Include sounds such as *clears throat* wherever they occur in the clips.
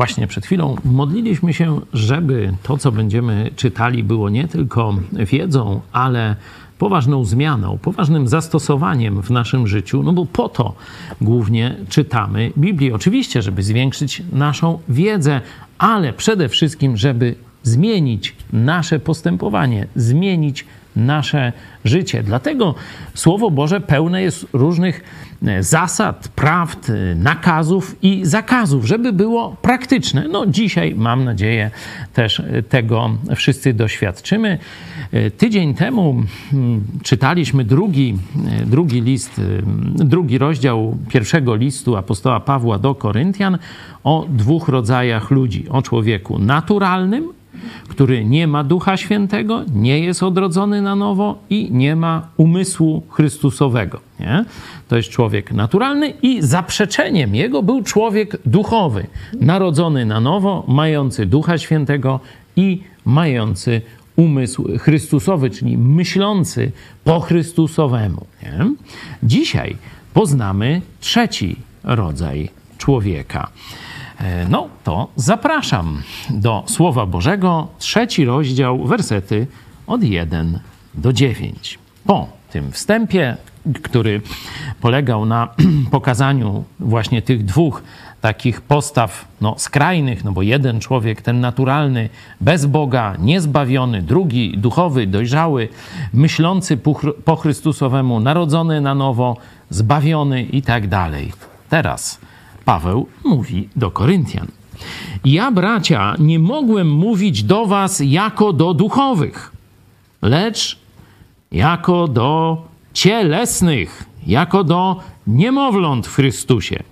właśnie przed chwilą modliliśmy się, żeby to, co będziemy czytali, było nie tylko wiedzą, ale poważną zmianą, poważnym zastosowaniem w naszym życiu, no bo po to głównie czytamy Biblię. Oczywiście, żeby zwiększyć naszą wiedzę, ale przede wszystkim, żeby zmienić nasze postępowanie, zmienić nasze życie. Dlatego Słowo Boże pełne jest różnych e, zasad, prawd, e, nakazów i zakazów, żeby było praktyczne. No dzisiaj mam nadzieję też e, tego wszyscy doświadczymy. Tydzień temu mm, czytaliśmy drugi, drugi list, drugi rozdział pierwszego listu apostoła Pawła do Koryntian o dwóch rodzajach ludzi. O człowieku naturalnym który nie ma Ducha Świętego, nie jest odrodzony na nowo i nie ma umysłu Chrystusowego. Nie? To jest człowiek naturalny i zaprzeczeniem jego był człowiek duchowy, narodzony na nowo, mający Ducha Świętego i mający umysł Chrystusowy, czyli myślący po Chrystusowemu. Nie? Dzisiaj poznamy trzeci rodzaj człowieka. E, no to zapraszam do Słowa Bożego, trzeci rozdział, wersety od 1 do 9. Po tym wstępie, który polegał na *clears throat* pokazaniu właśnie tych dwóch takich postaw no, skrajnych, no bo jeden człowiek, ten naturalny, bez Boga, niezbawiony, drugi duchowy, dojrzały, myślący po Chrystusowemu, narodzony na nowo, zbawiony i tak dalej. Teraz Paweł mówi do Koryntian. Ja, bracia, nie mogłem mówić do was jako do duchowych, lecz jako do cielesnych, jako do niemowląt w Chrystusie.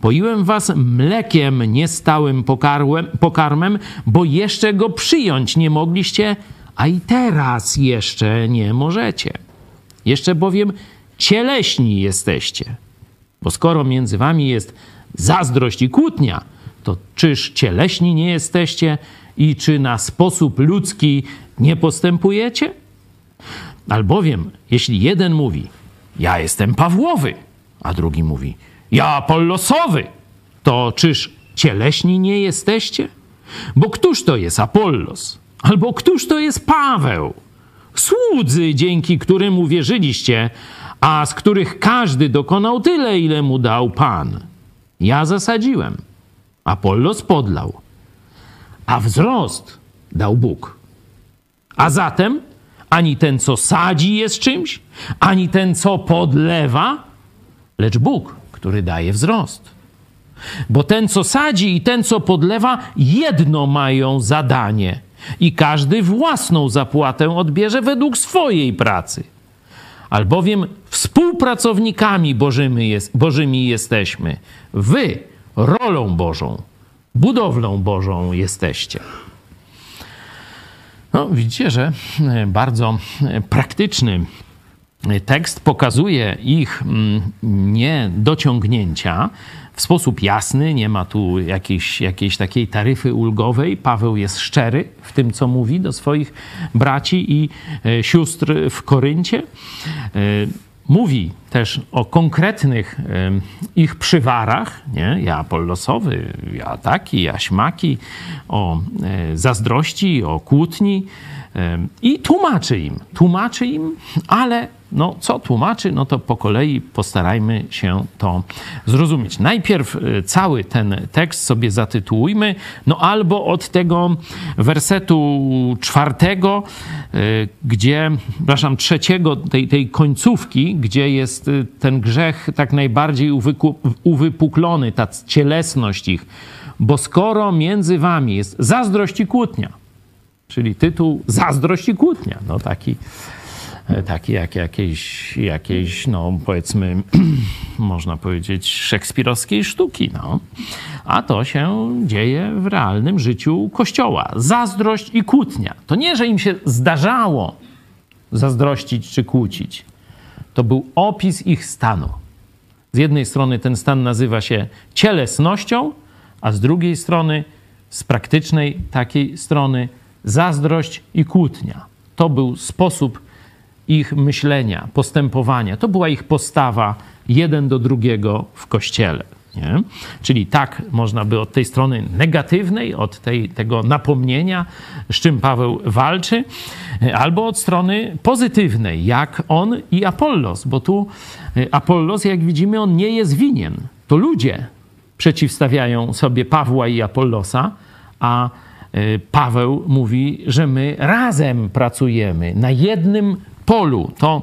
Poiłem was mlekiem, nie stałym pokarłem, pokarmem, bo jeszcze go przyjąć nie mogliście, a i teraz jeszcze nie możecie. Jeszcze bowiem cieleśni jesteście. Bo skoro między wami jest zazdrość i kłótnia, to czyż cieleśni nie jesteście i czy na sposób ludzki nie postępujecie? Albowiem, jeśli jeden mówi, ja jestem Pawłowy, a drugi mówi, ja Apollosowy, to czyż cieleśni nie jesteście? Bo któż to jest Apollos? Albo któż to jest Paweł? Słudzy, dzięki którym uwierzyliście, a z których każdy dokonał tyle, ile mu dał Pan. Ja zasadziłem, Apollos podlał, a wzrost dał Bóg. A zatem ani ten, co sadzi, jest czymś, ani ten, co podlewa, lecz Bóg, który daje wzrost. Bo ten, co sadzi i ten, co podlewa, jedno mają zadanie, i każdy własną zapłatę odbierze według swojej pracy albowiem współpracownikami Bożymi, jest, Bożymi jesteśmy. Wy rolą Bożą, budowlą Bożą jesteście. No, widzicie, że e, bardzo e, praktyczny tekst pokazuje ich mm, niedociągnięcia, w sposób jasny, nie ma tu jakiejś, jakiejś takiej taryfy ulgowej. Paweł jest szczery w tym, co mówi do swoich braci i e, sióstr w Koryncie. E, mówi też o konkretnych e, ich przywarach, nie? ja Apollosowy, ja taki, ja śmaki, o zazdrości, o kłótni i tłumaczy im, tłumaczy im, ale no, co tłumaczy, no to po kolei postarajmy się to zrozumieć. Najpierw y, cały ten tekst sobie zatytułujmy, no albo od tego wersetu czwartego, y, gdzie, przepraszam, trzeciego, tej, tej końcówki, gdzie jest y, ten grzech tak najbardziej uwypuklony, ta cielesność ich. Bo skoro między wami jest zazdrość i kłótnia, czyli tytuł Zazdrość i kłótnia, no taki taki jak jakieś, jakieś no powiedzmy, *clears throat* można powiedzieć, szekspirowskiej sztuki. No. A to się dzieje w realnym życiu Kościoła. Zazdrość i kłótnia. To nie, że im się zdarzało zazdrościć czy kłócić. To był opis ich stanu. Z jednej strony ten stan nazywa się cielesnością, a z drugiej strony, z praktycznej takiej strony, zazdrość i kłótnia. To był sposób ich myślenia, postępowania. To była ich postawa jeden do drugiego w kościele. Nie? Czyli tak można by od tej strony negatywnej, od tej, tego napomnienia, z czym Paweł walczy, albo od strony pozytywnej, jak on i Apollos, bo tu y, Apollos, jak widzimy, on nie jest winien. To ludzie przeciwstawiają sobie Pawła i Apollosa, a Paweł mówi, że my razem pracujemy na jednym polu. To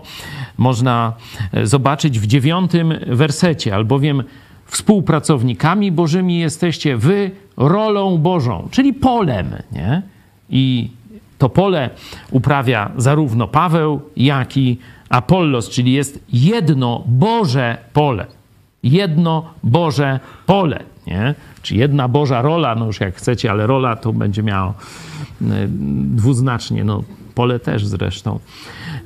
można y, zobaczyć w dziewiątym wersecie, albowiem współpracownikami Bożymi jesteście wy rolą Bożą, czyli polem. Nie? I to pole uprawia zarówno Paweł, jak i Apollos, czyli jest jedno Boże pole. Jedno Boże pole. Nie? Czy jedna Boża rola, no już jak chcecie, ale rola to będzie miało e, dwuznacznie, no pole też zresztą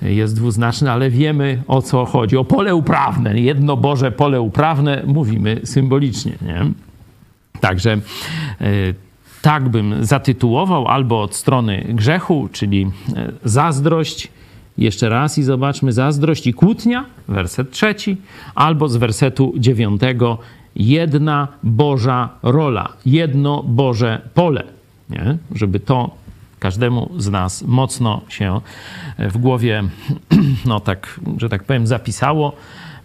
jest dwuznaczne, ale wiemy o co chodzi. O pole uprawne, jedno Boże pole uprawne mówimy symbolicznie. Nie? Także e, tak bym zatytułował, albo od strony grzechu, czyli e, zazdrość, jeszcze raz i zobaczmy, zazdrość i kłótnia, werset trzeci, albo z wersetu dziewiątego, jedna Boża rola, jedno Boże pole. Nie? Żeby to każdemu z nas mocno się w głowie, *clears throat* no tak, że tak powiem, zapisało.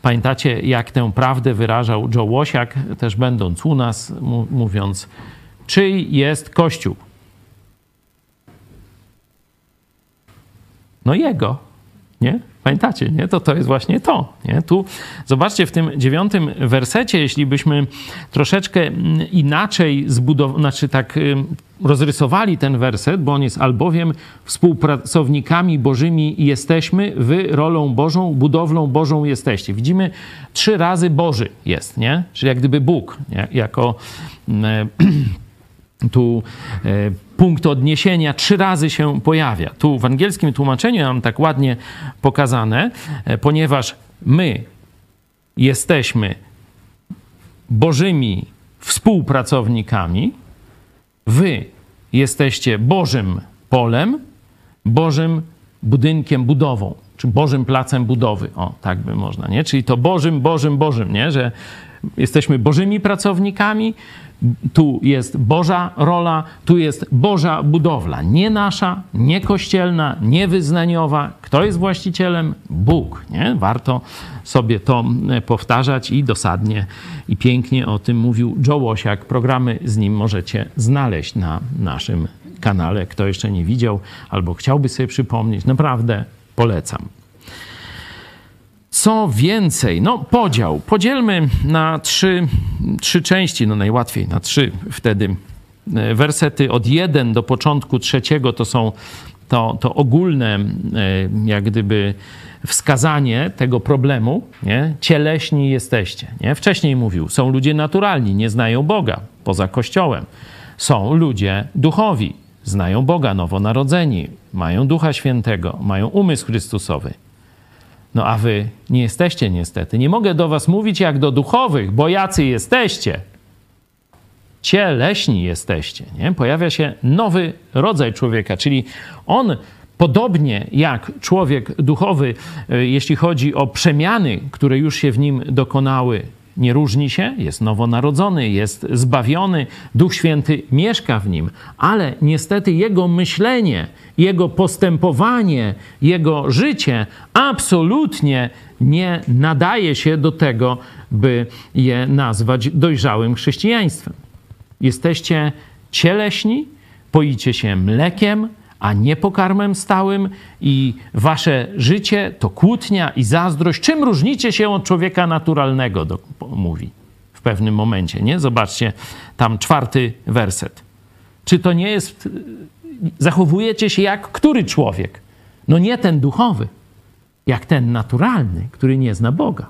Pamiętacie, jak tę prawdę wyrażał Joe Łosiak, też będąc u nas, mówiąc, czyj jest Kościół? No jego, nie? Pamiętacie, nie? To to jest właśnie to. Nie? Tu zobaczcie w tym dziewiątym wersecie, jeśli byśmy troszeczkę inaczej zbudowali, znaczy tak rozrysowali ten werset, bo on jest albowiem współpracownikami bożymi jesteśmy, wy rolą Bożą, budowlą Bożą jesteście. Widzimy, trzy razy Boży jest, nie? Czyli jak gdyby Bóg, nie? jako *clears throat* tu e, punkt odniesienia trzy razy się pojawia. Tu w angielskim tłumaczeniu mam tak ładnie pokazane, e, ponieważ my jesteśmy Bożymi współpracownikami, wy jesteście Bożym polem, Bożym budynkiem, budową, czy Bożym placem budowy. O, tak by można, nie? Czyli to Bożym, Bożym, Bożym, nie? Że jesteśmy Bożymi pracownikami, tu jest Boża rola, tu jest Boża budowla. Nie nasza, nie kościelna, nie wyznaniowa. Kto jest właścicielem? Bóg. Nie? Warto sobie to powtarzać i dosadnie i pięknie o tym mówił Joe Łosiak. Programy z nim możecie znaleźć na naszym kanale. Kto jeszcze nie widział albo chciałby sobie przypomnieć, naprawdę polecam. Co więcej, no podział. Podzielmy na trzy, trzy części, no najłatwiej na trzy wtedy. E, wersety od jeden do początku trzeciego to są to, to ogólne, e, jak gdyby wskazanie tego problemu, nie? cieleśni jesteście. Nie? Wcześniej mówił, są ludzie naturalni, nie znają Boga poza Kościołem. Są ludzie duchowi, znają Boga, nowonarodzeni, mają Ducha Świętego, mają umysł Chrystusowy. No a wy nie jesteście niestety. Nie mogę do was mówić jak do duchowych, bo jacy jesteście. Cieleśni jesteście. Nie? Pojawia się nowy rodzaj człowieka, czyli on podobnie jak człowiek duchowy, e, jeśli chodzi o przemiany, które już się w nim dokonały, nie różni się, jest nowonarodzony, jest zbawiony, Duch Święty mieszka w nim, ale niestety jego myślenie, jego postępowanie, jego życie absolutnie nie nadaje się do tego, by je nazwać dojrzałym chrześcijaństwem. Jesteście cieleśni, poicie się mlekiem, a nie pokarmem stałym i wasze życie to kłótnia i zazdrość. Czym różnicie się od człowieka naturalnego, do, mówi w pewnym momencie, nie? Zobaczcie, tam czwarty werset. Czy to nie jest... Zachowujecie się jak który człowiek? No nie ten duchowy, jak ten naturalny, który nie zna Boga.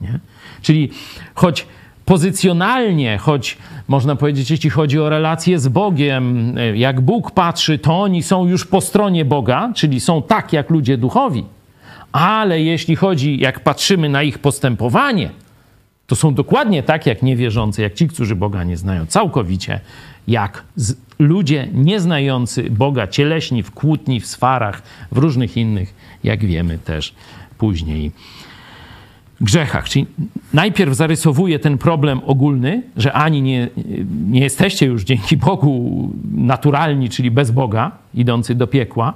Nie? Czyli choć pozycjonalnie, choć można powiedzieć, jeśli chodzi o relacje z Bogiem, e, jak Bóg patrzy, to oni są już po stronie Boga, czyli są tak jak ludzie duchowi. Ale jeśli chodzi, jak patrzymy na ich postępowanie, to są dokładnie tak jak niewierzący, jak ci, którzy Boga nie znają, całkowicie jak ludzie nieznający Boga, cieleśni w kłótni, w swarach, w różnych innych, jak wiemy też później grzechach. Czyli najpierw zarysowuje ten problem ogólny, że ani nie, nie jesteście już dzięki Bogu naturalni, czyli bez Boga, idący do piekła,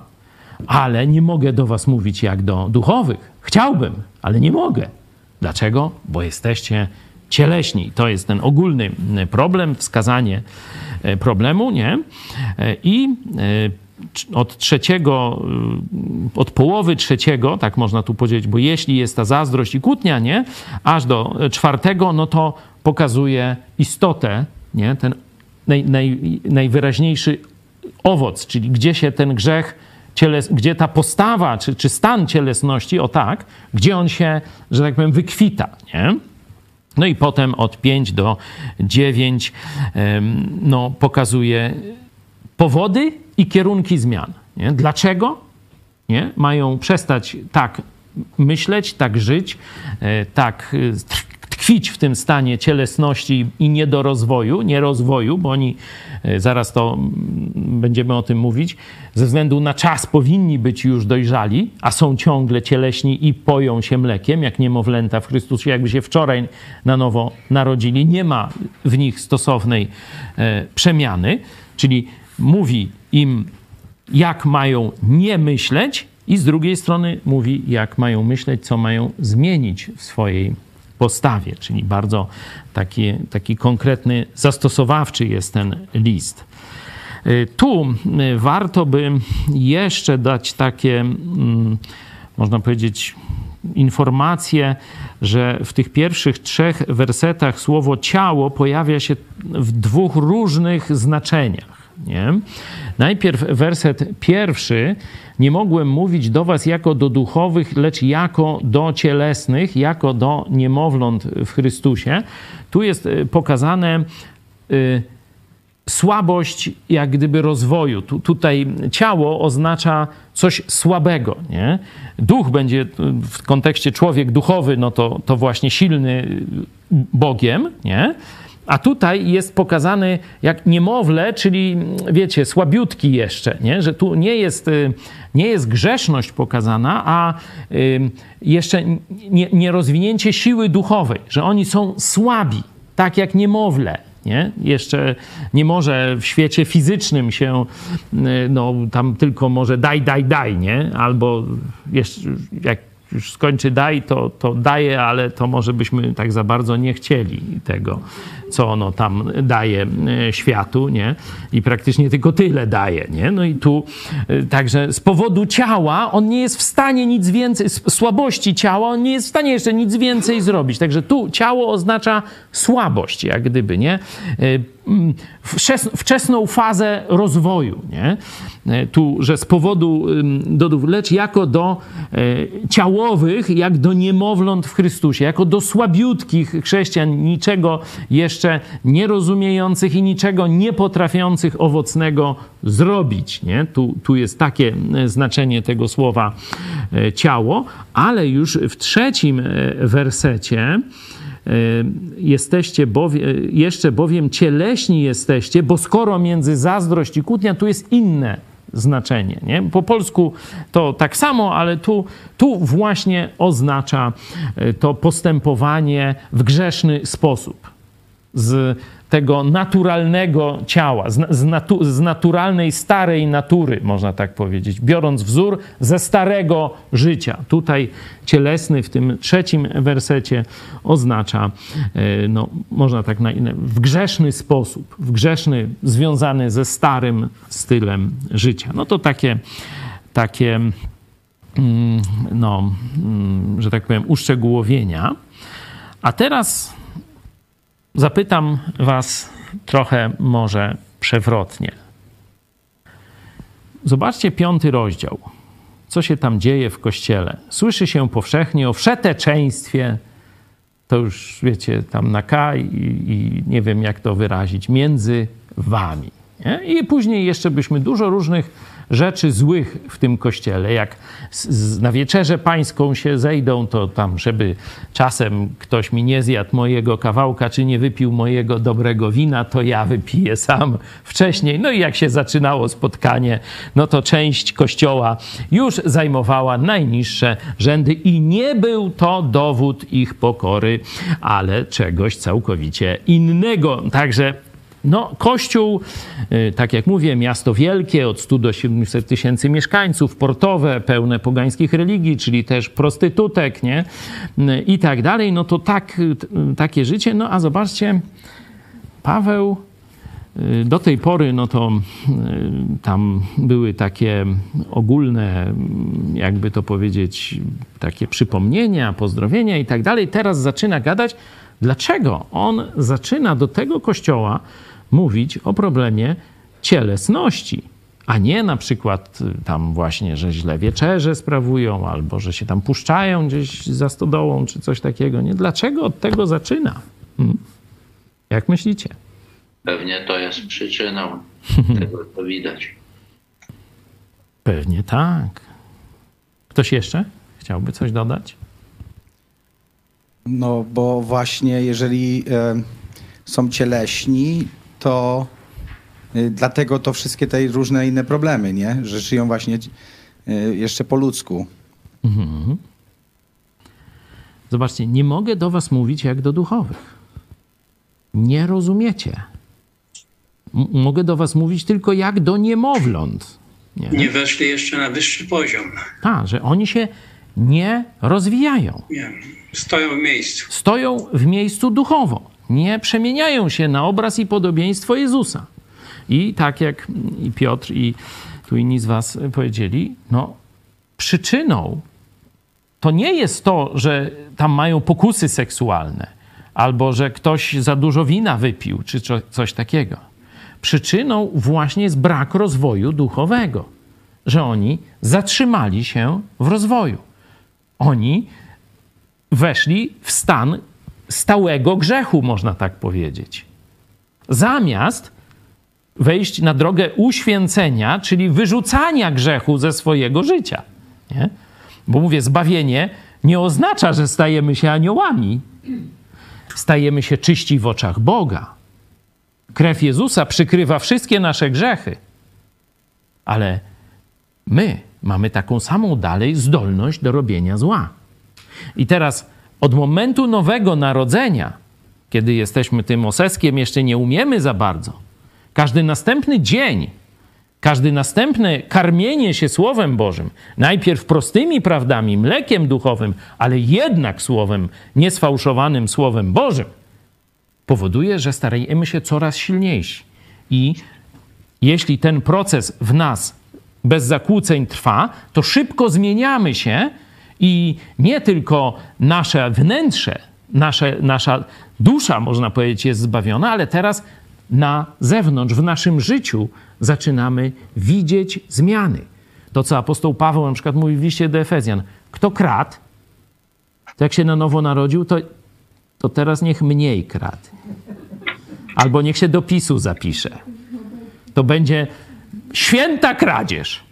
ale nie mogę do was mówić jak do duchowych. Chciałbym, ale nie mogę. Dlaczego? Bo jesteście cieleśni. To jest ten ogólny problem, wskazanie e, problemu, nie? E, I e, od trzeciego, od połowy trzeciego, tak można tu powiedzieć, bo jeśli jest ta zazdrość i kłótnia, nie? Aż do czwartego, no to pokazuje istotę, nie? Ten naj, naj, najwyraźniejszy owoc, czyli gdzie się ten grzech cieles, gdzie ta postawa, czy, czy stan cielesności, o tak, gdzie on się, że tak powiem, wykwita, nie? No i potem od 5 do 9 no, pokazuje powody i kierunki zmian. Nie? Dlaczego nie? mają przestać tak myśleć, tak żyć, e, tak tkwić w tym stanie cielesności i niedorozwoju, nierozwoju, bo oni, e, zaraz to mm, będziemy o tym mówić, ze względu na czas powinni być już dojrzali, a są ciągle cieleśni i poją się mlekiem, jak niemowlęta w Chrystusie, jakby się wczoraj na nowo narodzili. Nie ma w nich stosownej e, przemiany, czyli mówi im, jak mają nie myśleć, i z drugiej strony mówi, jak mają myśleć, co mają zmienić w swojej postawie, czyli bardzo taki, taki konkretny, zastosowawczy jest ten list. Y, tu y, warto by jeszcze dać takie, mm, można powiedzieć, informację, że w tych pierwszych trzech wersetach słowo ciało pojawia się w dwóch różnych znaczeniach. Nie? Najpierw werset pierwszy. Nie mogłem mówić do was jako do duchowych, lecz jako do cielesnych, jako do niemowląt w Chrystusie. Tu jest y, pokazane y, słabość jak gdyby rozwoju. Tu, tutaj ciało oznacza coś słabego. Nie? Duch będzie w kontekście człowiek duchowy, no to, to właśnie silny Bogiem, nie? A tutaj jest pokazany jak niemowlę, czyli wiecie, słabiutki jeszcze, nie? że tu nie jest, y, nie jest grzeszność pokazana, a y, jeszcze nierozwinięcie siły duchowej, że oni są słabi, tak jak niemowlę. Nie? Jeszcze nie może w świecie fizycznym się, y, no tam tylko może daj, daj, daj, nie? Albo jeszcze jak już skończy daj, to, to daje, ale to może byśmy tak za bardzo nie chcieli tego, co ono tam daje e, światu, nie? I praktycznie tylko tyle daje, nie? No i tu e, także z powodu ciała on nie jest w stanie nic więcej, słabości ciała on nie jest w stanie jeszcze nic więcej zrobić. Także tu ciało oznacza słabość, jak gdyby, nie? E, wczesną fazę rozwoju, nie? Tu, że z powodu dodów, lecz jako do ciałowych, jak do niemowląt w Chrystusie, jako do słabiutkich chrześcijan, niczego jeszcze nie rozumiejących i niczego nie potrafiących owocnego zrobić, nie? Tu, tu jest takie znaczenie tego słowa e, ciało, ale już w trzecim wersecie, E, jesteście bowie, jeszcze bowiem cieleśni jesteście, bo skoro między zazdrość i kłótnia, tu jest inne znaczenie. Nie? Po polsku to tak samo, ale tu, tu właśnie oznacza e, to postępowanie w grzeszny sposób. Z tego naturalnego ciała, z, z, natu, z, naturalnej, starej natury, można tak powiedzieć, biorąc wzór ze starego życia. Tutaj cielesny w tym trzecim wersecie oznacza, e, no, można tak na w grzeszny sposób, w grzeszny, związany ze starym stylem życia. No to takie, takie mm, no, mm, że tak powiem, uszczegółowienia. A teraz Zapytam Was trochę może przewrotnie. Zobaczcie piąty rozdział. Co się tam dzieje w kościele? Słyszy się powszechnie o wszeteczeństwie. To już wiecie, tam na K i, i nie wiem jak to wyrazić, między wami. Nie? I później jeszcze byśmy dużo różnych rzeczy złych w tym kościele. Jak na wieczerzę pańską się zejdą, to tam, żeby czasem ktoś mi nie zjadł mojego kawałka, czy nie wypił mojego dobrego wina, to ja wypiję sam wcześniej. No i jak się zaczynało spotkanie, no to część kościoła już zajmowała najniższe rzędy i nie był to dowód ich pokory, ale czegoś całkowicie innego. Także no, Kościół, y, tak jak mówię, miasto wielkie, od 100 do 700 tysięcy mieszkańców, portowe, pełne pogańskich religii, czyli też prostytutek, nie? Y, I tak dalej. No to tak, y, takie życie. No a zobaczcie, Paweł do tej pory, no to tam były takie ogólne, jakby to powiedzieć, takie przypomnienia, pozdrowienia i tak dalej. Teraz zaczyna gadać, dlaczego on zaczyna do tego kościoła mówić o problemie cielesności, a nie na przykład y, tam właśnie, że źle wieczerze sprawują, albo że się tam puszczają gdzieś za stodołą, czy coś takiego. Nie? Dlaczego od tego zaczyna? Hmm? Jak myślicie? Pewnie to jest przyczyną *laughs* tego, co widać. Pewnie tak. Ktoś jeszcze chciałby coś dodać? No, bo właśnie jeżeli e, są cieleśni, to y, dlatego to wszystkie te różne inne problemy, nie? Że żyją właśnie y, jeszcze po ludzku. Mhm. Zobaczcie, nie mogę do was mówić jak do duchowych. Nie rozumiecie. M mogę do was mówić tylko jak do niemowląt. Nie, nie weszli jeszcze na wyższy poziom. Tak, że oni się nie rozwijają. Nie. Stoją w miejscu. Stoją w miejscu duchowo nie przemieniają się na obraz i podobieństwo Jezusa. I tak jak i Piotr i tu inni z was powiedzieli, no przyczyną to nie jest to, że tam mają pokusy seksualne, albo że ktoś za dużo wina wypił, czy coś takiego. Przyczyną właśnie jest brak rozwoju duchowego, że oni zatrzymali się w rozwoju. Oni weszli w stan stałego grzechu, można tak powiedzieć. Zamiast wejść na drogę uświęcenia, czyli wyrzucania grzechu ze swojego życia. Nie? Bo mówię, zbawienie nie oznacza, że stajemy się aniołami. Stajemy się czyści w oczach Boga. Krew Jezusa przykrywa wszystkie nasze grzechy. Ale my mamy taką samą dalej zdolność do robienia zła. I teraz od momentu nowego narodzenia, kiedy jesteśmy tym oseskiem, jeszcze nie umiemy za bardzo. Każdy następny dzień, każdy następne karmienie się Słowem Bożym, najpierw prostymi prawdami, mlekiem duchowym, ale jednak Słowem, niesfałszowanym Słowem Bożym, powoduje, że starajemy się coraz silniejsi. I jeśli ten proces w nas bez zakłóceń trwa, to szybko zmieniamy się i nie tylko nasze wnętrze, nasze, nasza dusza, można powiedzieć, jest zbawiona, ale teraz na zewnątrz, w naszym życiu zaczynamy widzieć zmiany. To, co apostoł Paweł na przykład mówi w liście do Efezjan. Kto kradł, to jak się na nowo narodził, to, to teraz niech mniej kradł. Albo niech się do PiSu zapisze. To będzie święta kradzież.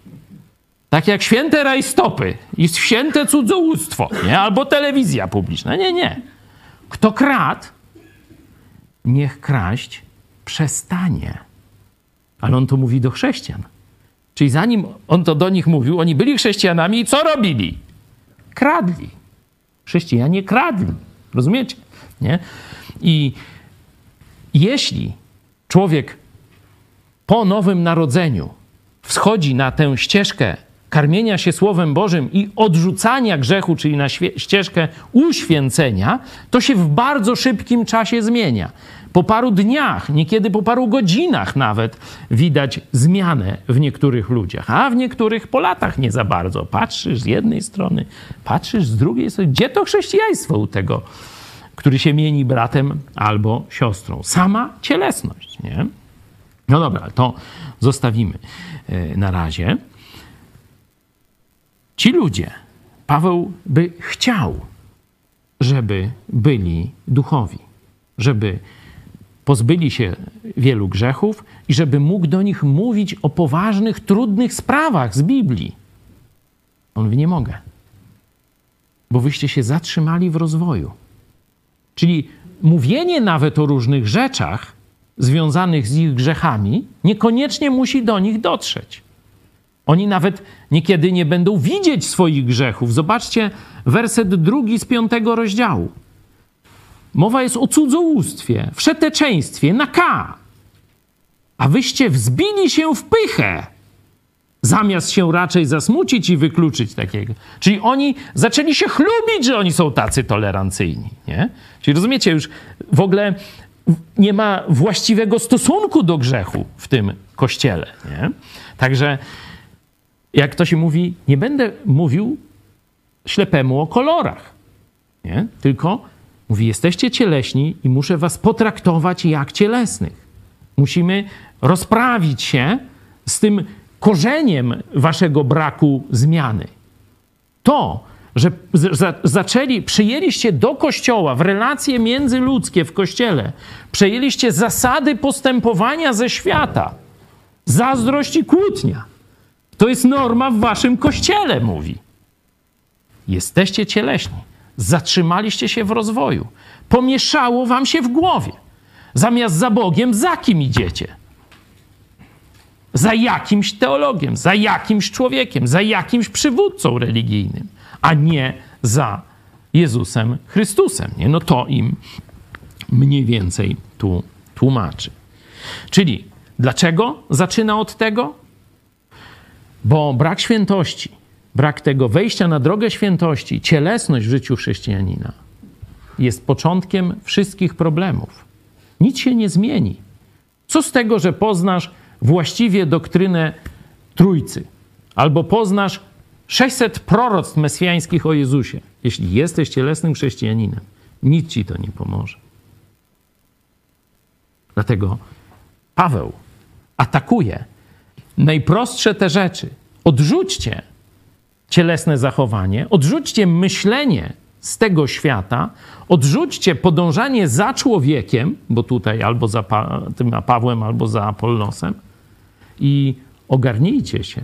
Tak jak święte rajstopy i święte cudzołóstwo, nie? albo telewizja publiczna. Nie, nie. Kto kradł, niech kraść przestanie. Ale on to mówi do chrześcijan. Czyli zanim on to do nich mówił, oni byli chrześcijanami i co robili? Kradli. Chrześcijanie kradli. Rozumiecie? Nie? I jeśli człowiek po nowym narodzeniu wschodzi na tę ścieżkę karmienia się Słowem Bożym i odrzucania grzechu, czyli na ścieżkę uświęcenia, to się w bardzo szybkim czasie zmienia. Po paru dniach, niekiedy po paru godzinach nawet widać zmianę w niektórych ludziach, a w niektórych po latach nie za bardzo. Patrzysz z jednej strony, patrzysz z drugiej strony. Gdzie to chrześcijaństwo u tego, który się mieni bratem albo siostrą? Sama cielesność, nie? No dobra, to zostawimy e, na razie. Ci ludzie, Paweł by chciał, żeby byli duchowi, żeby pozbyli się wielu grzechów i żeby mógł do nich mówić o poważnych, trudnych sprawach z Biblii. On mówi, nie mogę, bo wyście się zatrzymali w rozwoju. Czyli mówienie nawet o różnych rzeczach związanych z ich grzechami niekoniecznie musi do nich dotrzeć. Oni nawet niekiedy nie będą widzieć swoich grzechów. Zobaczcie werset drugi z piątego rozdziału. Mowa jest o cudzołóstwie, wszeteczeństwie, na K. A wyście wzbili się w pychę, zamiast się raczej zasmucić i wykluczyć takiego. Czyli oni zaczęli się chlubić, że oni są tacy tolerancyjni. Nie? Czyli rozumiecie, już w ogóle nie ma właściwego stosunku do grzechu w tym kościele. Nie? Także, jak to się mówi, nie będę mówił ślepemu o kolorach, nie? tylko mówi: Jesteście cieleśni i muszę was potraktować jak cielesnych. Musimy rozprawić się z tym korzeniem waszego braku zmiany. To, że zaczęli, przyjęliście do kościoła, w relacje międzyludzkie w kościele, przejęliście zasady postępowania ze świata, zazdrość i kłótnia. To jest norma w waszym kościele, mówi. Jesteście cieleśni, zatrzymaliście się w rozwoju, pomieszało wam się w głowie. Zamiast za Bogiem, za kim idziecie? Za jakimś teologiem, za jakimś człowiekiem, za jakimś przywódcą religijnym a nie za Jezusem Chrystusem. Nie? No to im mniej więcej tu tłumaczy. Czyli dlaczego zaczyna od tego? Bo brak świętości, brak tego wejścia na drogę świętości, cielesność w życiu chrześcijanina jest początkiem wszystkich problemów. Nic się nie zmieni. Co z tego, że poznasz właściwie doktrynę Trójcy, albo poznasz 600 proroctw mesjańskich o Jezusie. Jeśli jesteś cielesnym chrześcijaninem, nic ci to nie pomoże. Dlatego Paweł atakuje najprostsze te rzeczy. Odrzućcie cielesne zachowanie, odrzućcie myślenie z tego świata, odrzućcie podążanie za człowiekiem, bo tutaj albo za pa tym Pawłem, albo za Apolnosem i ogarnijcie się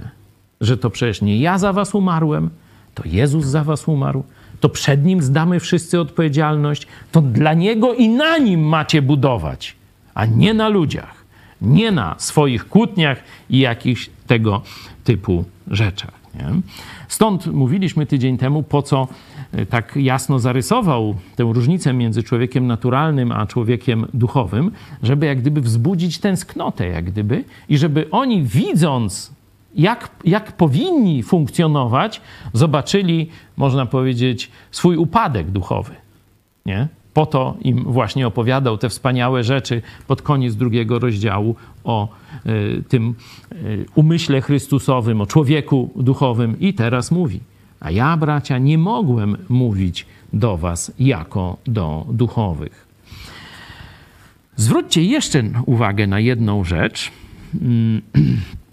że to przecież nie ja za was umarłem, to Jezus za was umarł, to przed Nim zdamy wszyscy odpowiedzialność, to dla Niego i na Nim macie budować, a nie na ludziach, nie na swoich kłótniach i jakichś tego typu rzeczach. Nie? Stąd mówiliśmy tydzień temu, po co e, tak jasno zarysował tę różnicę między człowiekiem naturalnym a człowiekiem duchowym, żeby jak gdyby wzbudzić tęsknotę, jak gdyby, i żeby oni widząc jak, jak powinni funkcjonować, zobaczyli, można powiedzieć, swój upadek duchowy. Nie? Po to im właśnie opowiadał te wspaniałe rzeczy pod koniec drugiego rozdziału o y, tym y, umyśle Chrystusowym, o człowieku duchowym i teraz mówi. A ja, bracia, nie mogłem mówić do was jako do duchowych. Zwróćcie jeszcze uwagę na jedną rzecz. *clears throat*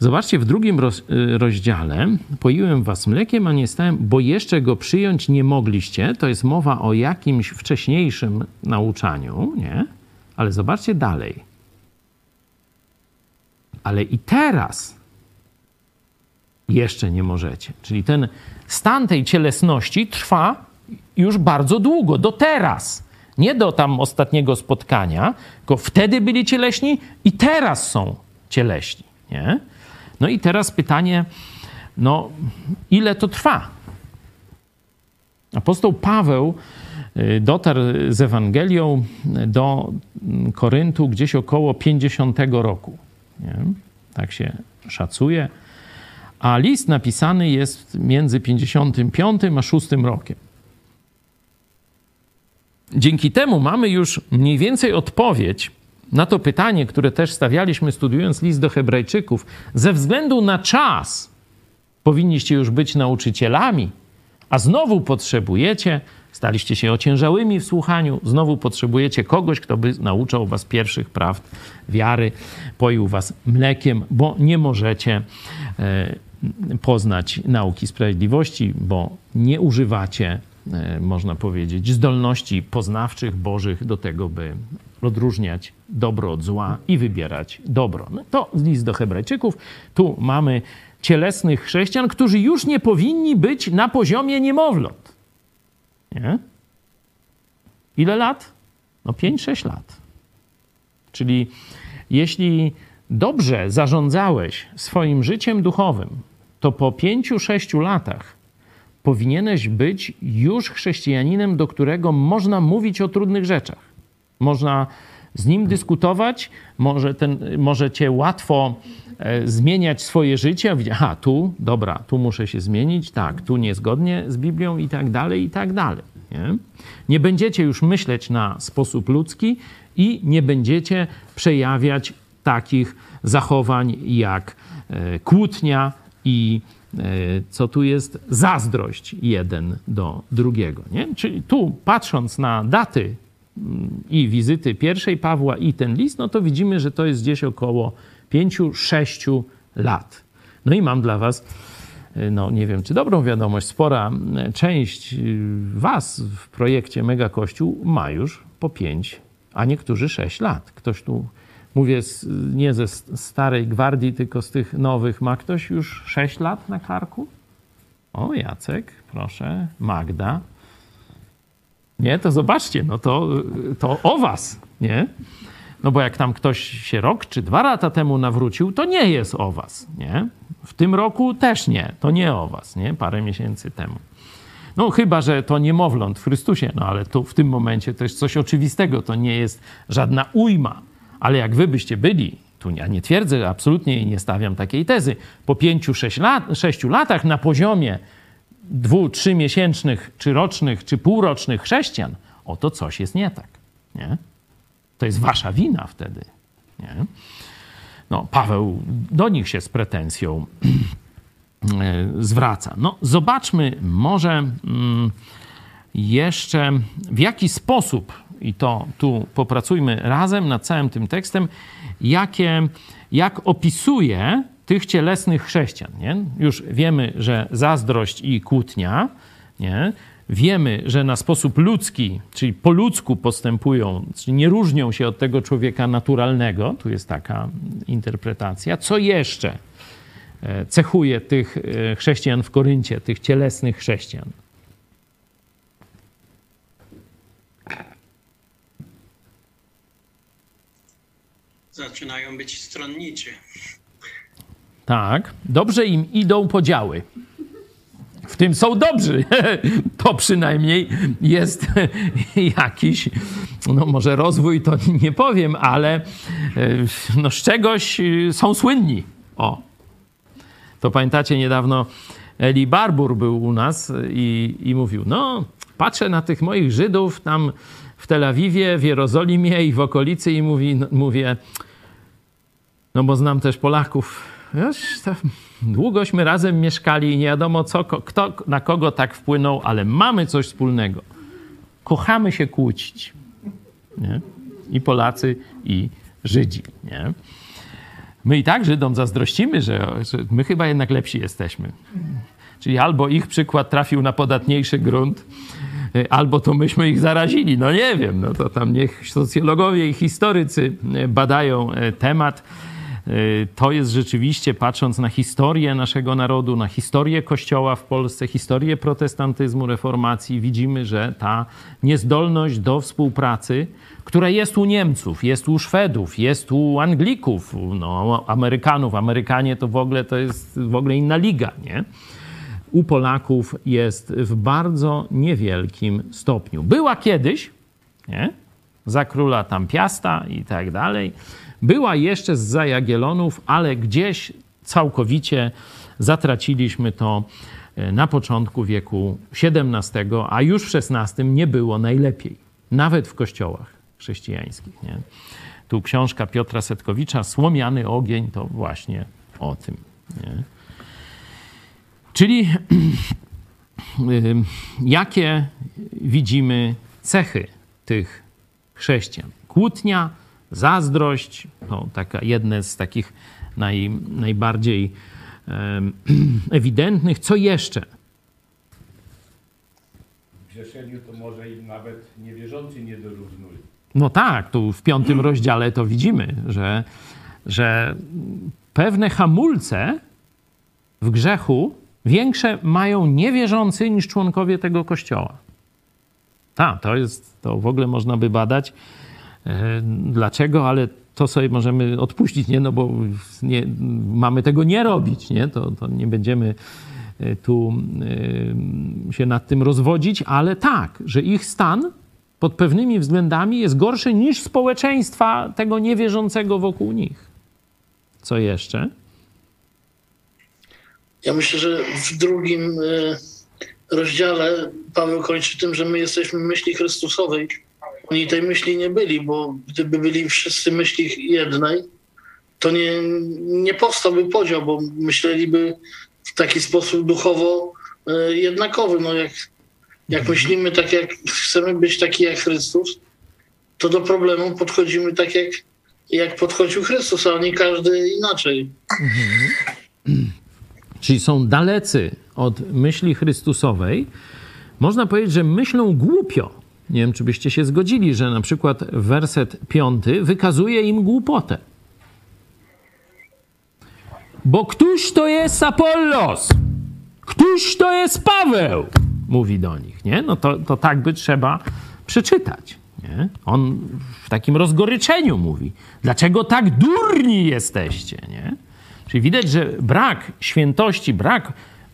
Zobaczcie, w drugim y, rozdziale poiłem was mlekiem, a nie stałem, bo jeszcze go przyjąć nie mogliście. To jest mowa o jakimś wcześniejszym nauczaniu, nie? Ale zobaczcie dalej. Ale i teraz jeszcze nie możecie. Czyli ten stan tej cielesności trwa już bardzo długo, do teraz. Nie do tam ostatniego spotkania, tylko wtedy byli cieleśni i teraz są cieleśni. Nie? No i teraz pytanie, no ile to trwa? Apostoł Paweł y, dotarł z Ewangelią do Koryntu gdzieś około 50 roku. Nie? Tak się szacuje. A list napisany jest między 55 a 6 rokiem. Dzięki temu mamy już mniej więcej odpowiedź na to pytanie, które też stawialiśmy studiując list do Hebrajczyków, ze względu na czas powinniście już być nauczycielami, a znowu potrzebujecie, staliście się ociężałymi w słuchaniu, znowu potrzebujecie kogoś, kto by nauczał was pierwszych prawd wiary, poił was mlekiem, bo nie możecie e, poznać nauki sprawiedliwości, bo nie używacie, e, można powiedzieć, zdolności poznawczych Bożych do tego, by odróżniać dobro od zła i wybierać dobro. No to list do Hebrajczyków. Tu mamy cielesnych chrześcijan, którzy już nie powinni być na poziomie niemowląt. Nie? Ile lat? No 5-6 lat. Czyli jeśli dobrze zarządzałeś swoim życiem duchowym, to po 5-6 latach powinieneś być już chrześcijaninem, do którego można mówić o trudnych rzeczach. Można z nim dyskutować, może, ten, może cię łatwo e, zmieniać swoje życie. Aha, tu, dobra, tu muszę się zmienić, tak, tu niezgodnie z Biblią i tak dalej, i tak dalej. Nie? nie będziecie już myśleć na sposób ludzki i nie będziecie przejawiać takich zachowań jak e, kłótnia i e, co tu jest zazdrość jeden do drugiego. Nie? Czyli tu patrząc na daty i wizyty pierwszej Pawła i ten list, no to widzimy, że to jest gdzieś około 5-6 lat. No i mam dla was e, no nie wiem, czy dobrą wiadomość, spora część was w projekcie Mega Kościół ma już po 5, a niektórzy 6 lat. Ktoś tu Mówię z, nie ze starej gwardii, tylko z tych nowych. Ma ktoś już 6 lat na karku? O, Jacek, proszę. Magda. Nie, to zobaczcie, no to, to o was, nie? No bo jak tam ktoś się rok czy dwa lata temu nawrócił, to nie jest o was, nie? W tym roku też nie, to nie o was, nie? Parę miesięcy temu. No chyba, że to niemowląt w Chrystusie, no ale tu w tym momencie to jest coś oczywistego, to nie jest żadna ujma ale jak wy byście byli, tu ja nie twierdzę absolutnie nie stawiam takiej tezy, po pięciu, sześć lat, sześciu latach na poziomie dwu, trzymiesięcznych, czy rocznych, czy półrocznych chrześcijan, oto coś jest nie tak. Nie? To jest wasza wina wtedy. Nie? No, Paweł do nich się z pretensją *clears throat* e, zwraca. No, zobaczmy może mm, jeszcze w jaki sposób i to tu popracujmy razem nad całym tym tekstem, jakie, jak opisuje tych cielesnych chrześcijan. Nie? Już wiemy, że zazdrość i kłótnia, nie? wiemy, że na sposób ludzki, czyli po ludzku postępują, czyli nie różnią się od tego człowieka naturalnego, tu jest taka interpretacja. Co jeszcze e, cechuje tych e, chrześcijan w Koryncie, tych cielesnych chrześcijan? zaczynają być stronniczy. Tak, dobrze im idą podziały. W tym są dobrzy. *laughs* To przynajmniej jest *laughs* jakiś, no może rozwój to *laughs* nie powiem, ale e, no z czegoś są słynni. O. To pamiętacie niedawno Eli Barbur był u nas i, i mówił, no patrzę na tych moich Żydów tam w Tel Awiwie, w Jerozolimie i w okolicy i mówi, no, mówię, no bo znam też Polaków. Długośmy razem mieszkali i nie wiadomo co, kto na kogo tak wpłynął, ale mamy coś wspólnego. Kochamy się kłócić. Nie? I Polacy, i Żydzi. Nie? My i tak Żydom zazdrościmy, że, że my chyba jednak lepsi jesteśmy. Czyli albo ich przykład trafił na podatniejszy grunt, albo to myśmy ich zarazili. No nie wiem, no to tam niech socjologowie i historycy badają e, temat. Y, to jest rzeczywiście, patrząc na historię naszego narodu, na historię Kościoła w Polsce, historię protestantyzmu, reformacji, widzimy, że ta niezdolność do współpracy, która jest u Niemców, jest u Szwedów, jest u Anglików, no, Amerykanów. Amerykanie to w ogóle to jest w ogóle inna liga, nie? U Polaków jest w bardzo niewielkim stopniu. Była kiedyś, nie? Za króla tam Piasta i tak dalej była jeszcze z Jagiellonów, ale gdzieś całkowicie zatraciliśmy to e, na początku wieku XVII, a już w XVI nie było najlepiej, nawet w kościołach chrześcijańskich. Nie? Tu książka Piotra Setkowicza, Słomiany ogień, to właśnie o tym. Nie? Czyli *clears throat* jakie widzimy cechy tych chrześcijan? Kłótnia, zazdrość, to taka jedne z takich naj, najbardziej *clears throat* ewidentnych. Co jeszcze? W grzeszeniu to może im nawet niewierzący nie dorównuli. No tak, tu w piątym *clears throat* rozdziale to widzimy, że, że pewne hamulce w grzechu większe mają niewierzący niż członkowie tego kościoła. Tak, to jest, to w ogóle można by badać. E, dlaczego, ale to sobie możemy odpuścić, nie? No bo nie, mamy tego nie robić, nie? To, to nie będziemy e, tu e, się nad tym rozwodzić, ale tak, że ich stan pod pewnymi względami jest gorszy niż społeczeństwa tego niewierzącego wokół nich. Co jeszcze? Ja myślę, że w drugim rozdziale Paweł kończy tym, że my jesteśmy myśli Chrystusowej. Oni tej myśli nie byli, bo gdyby byli wszyscy myśli jednej, to nie, nie powstałby podział, bo myśleliby w taki sposób duchowo e, jednakowy. No jak, jak mhm. myślimy tak, jak chcemy być taki jak Chrystus, to do problemu podchodzimy tak, jak, jak podchodził Chrystus, a nie każdy inaczej. Mhm. Czyli są dalecy od myśli Chrystusowej. Można powiedzieć, że myślą głupio nie wiem, czy byście się zgodzili, że na przykład werset piąty wykazuje im głupotę. Bo któż to jest Apollos? Któż to jest Paweł? Mówi do nich, nie? No to, to tak by trzeba przeczytać. Nie? On w takim rozgoryczeniu mówi. Dlaczego tak durni jesteście? Nie? Czyli widać, że brak świętości, brak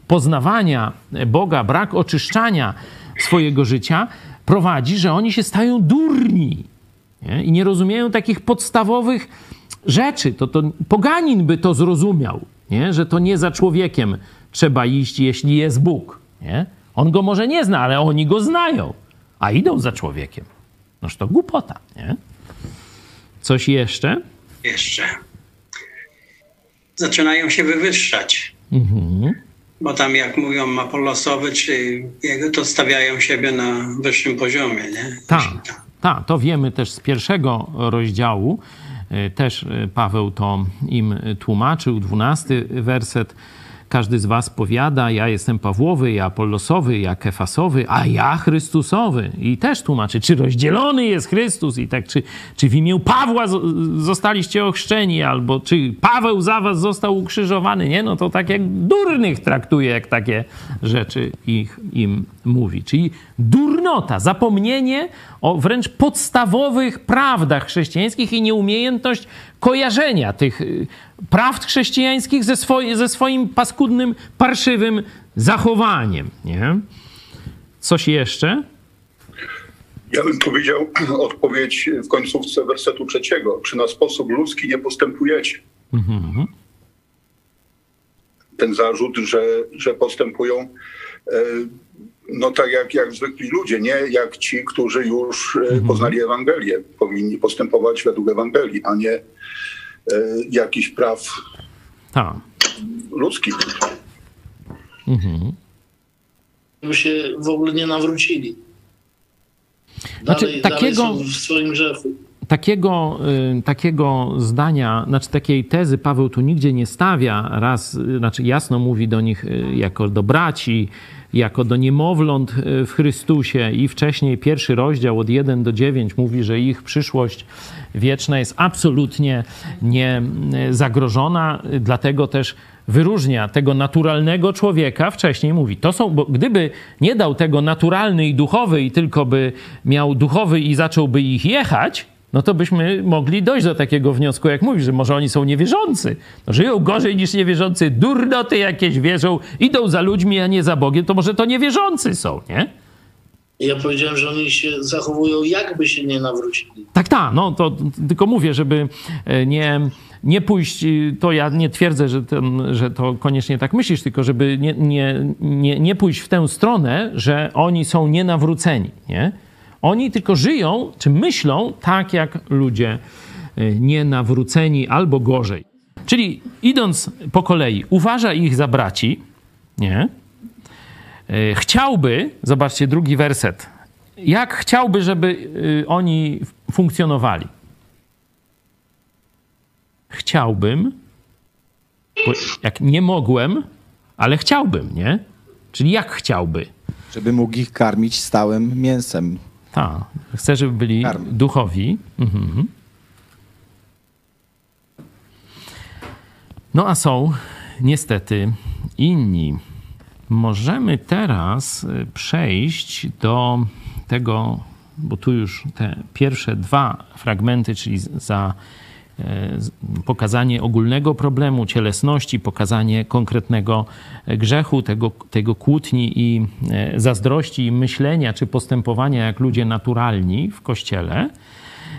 poznawania Boga, brak oczyszczania swojego życia prowadzi, że oni się stają durni nie? i nie rozumieją takich podstawowych rzeczy. To, to poganin by to zrozumiał, nie? że to nie za człowiekiem trzeba iść, jeśli jest Bóg. Nie? On go może nie zna, ale oni go znają, a idą za człowiekiem. Noż to głupota. Nie? Coś jeszcze? Jeszcze. Zaczynają się wywyższać. Mhm bo tam jak mówią Apollosowy czy jego, to stawiają siebie na wyższym poziomie, nie? Tak, ta, to wiemy też z pierwszego rozdziału. E, też e, Paweł to im tłumaczył, dwunasty werset. Każdy z was powiada, ja jestem Pawłowy, ja Apollosowy, ja Kefasowy, a ja Chrystusowy. I też tłumaczy, czy rozdzielony jest Chrystus i tak, czy, czy w imię Pawła zostaliście ochrzczeni, albo czy Paweł za was został ukrzyżowany. Nie, no to tak jak durnych traktuje, jak takie rzeczy ich, im mówi. Czyli durnota, zapomnienie o wręcz podstawowych prawdach chrześcijańskich i nieumiejętność kojarzenia tych y, prawd chrześcijańskich ze, swoje, ze swoim paskudnym, parszywym zachowaniem. Nie? Coś jeszcze? Ja bym powiedział *clears throat* odpowiedź w końcówce wersetu trzeciego. Czy na sposób ludzki nie postępujecie? Mhm. Ten zarzut, że, że postępują e, no tak jak, jak zwykli ludzie, nie jak ci, którzy już e, mhm. poznali Ewangelię. Powinni postępować według Ewangelii, a nie E, jakichś praw Ta. ludzkich. Mhm. By się w ogóle nie nawrócili. Dalej, znaczy, takiego, dalej w swoim grzechu. Takiego, y, takiego zdania, znaczy takiej tezy Paweł tu nigdzie nie stawia. Raz, y, znaczy jasno mówi do nich y, jako do braci, jako do niemowląt w Chrystusie i wcześniej pierwszy rozdział od 1 do 9 mówi, że ich przyszłość wieczna jest absolutnie nie zagrożona, dlatego też wyróżnia tego naturalnego człowieka, wcześniej mówi, to są, bo gdyby nie dał tego naturalny i duchowy i tylko by miał duchowy i zacząłby ich jechać, no to byśmy mogli dojść do takiego wniosku, jak mówisz, że może oni są niewierzący. No, żyją gorzej niż niewierzący, durnoty jakieś wierzą, idą za ludźmi, a nie za Bogiem, to może to niewierzący są, nie? Ja powiedziałem, że oni się zachowują, jakby się nie nawrócili. Tak, tak, no to tylko mówię, żeby e, nie, nie pójść, y, to ja nie twierdzę, że, ten, że to koniecznie tak myślisz, tylko żeby nie, nie, nie, nie pójść w tę stronę, że oni są nienawróceni, nie? Oni tylko żyją, czy myślą tak, jak ludzie e, nienawróceni albo gorzej. Czyli idąc po kolei, uważa ich za braci, nie? E, chciałby, zobaczcie drugi werset, jak chciałby, żeby e, oni funkcjonowali. Chciałbym, jak nie mogłem, ale chciałbym, nie? Czyli jak chciałby? Żeby mógł ich karmić stałym mięsem. Tak. Chcę, żeby byli duchowi. Mhm. No a są niestety inni. Możemy teraz y, przejść do tego, bo tu już te pierwsze dwa fragmenty, czyli za pokazanie ogólnego problemu cielesności, pokazanie konkretnego grzechu, tego, tego kłótni i e, zazdrości, i myślenia czy postępowania jak ludzie naturalni w kościele.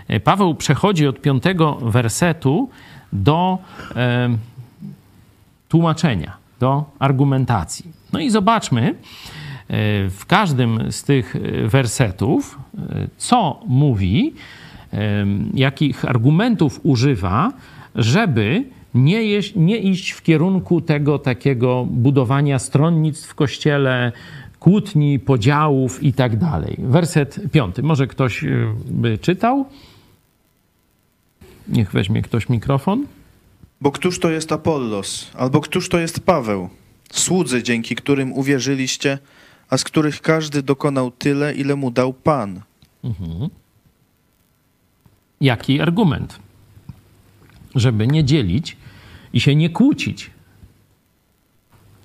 E, Paweł przechodzi od piątego wersetu do tłumaczenia, do argumentacji. No i zobaczmy e, w każdym z tych e, wersetów, e, co mówi, jakich argumentów używa, żeby nie, jeść, nie iść w kierunku tego takiego budowania stronnictw w kościele, kłótni, podziałów i tak dalej. Werset piąty. Może ktoś by czytał? Niech weźmie ktoś mikrofon. Bo któż to jest Apollos, albo któż to jest Paweł? Słudzy, dzięki którym uwierzyliście, a z których każdy dokonał tyle, ile mu dał Pan. Mhm. Jaki argument? Żeby nie dzielić i się nie kłócić.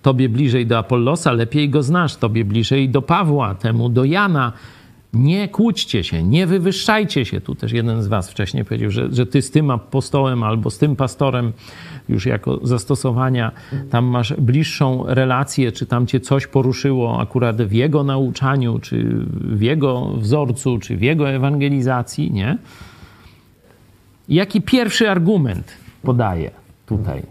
Tobie bliżej do Apollosa, lepiej go znasz. Tobie bliżej do Pawła, temu do Jana, nie kłóćcie się, nie wywyższajcie się. Tu też jeden z was wcześniej powiedział, że, że ty z tym apostołem albo z tym pastorem już jako zastosowania tam masz bliższą relację, czy tam cię coś poruszyło akurat w jego nauczaniu, czy w jego wzorcu, czy w jego ewangelizacji, nie? Jaki pierwszy argument podaje tutaj?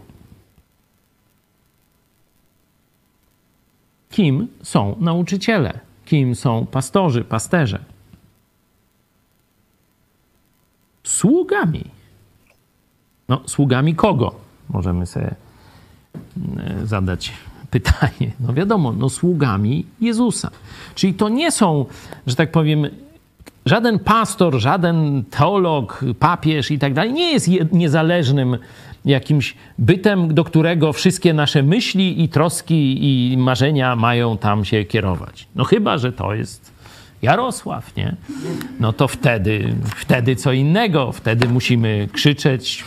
Kim są nauczyciele? kim są pastorzy, pasterze. Sługami. No, sługami kogo? Możemy sobie mm, zadać pytanie. No wiadomo, no sługami Jezusa. Czyli to nie są, że tak powiem, żaden pastor, żaden teolog, papież i tak dalej nie jest niezależnym jakimś bytem, do którego wszystkie nasze myśli i troski i marzenia mają tam się kierować. No chyba, że to jest Jarosław, nie? No to wtedy, wtedy co innego. Wtedy musimy krzyczeć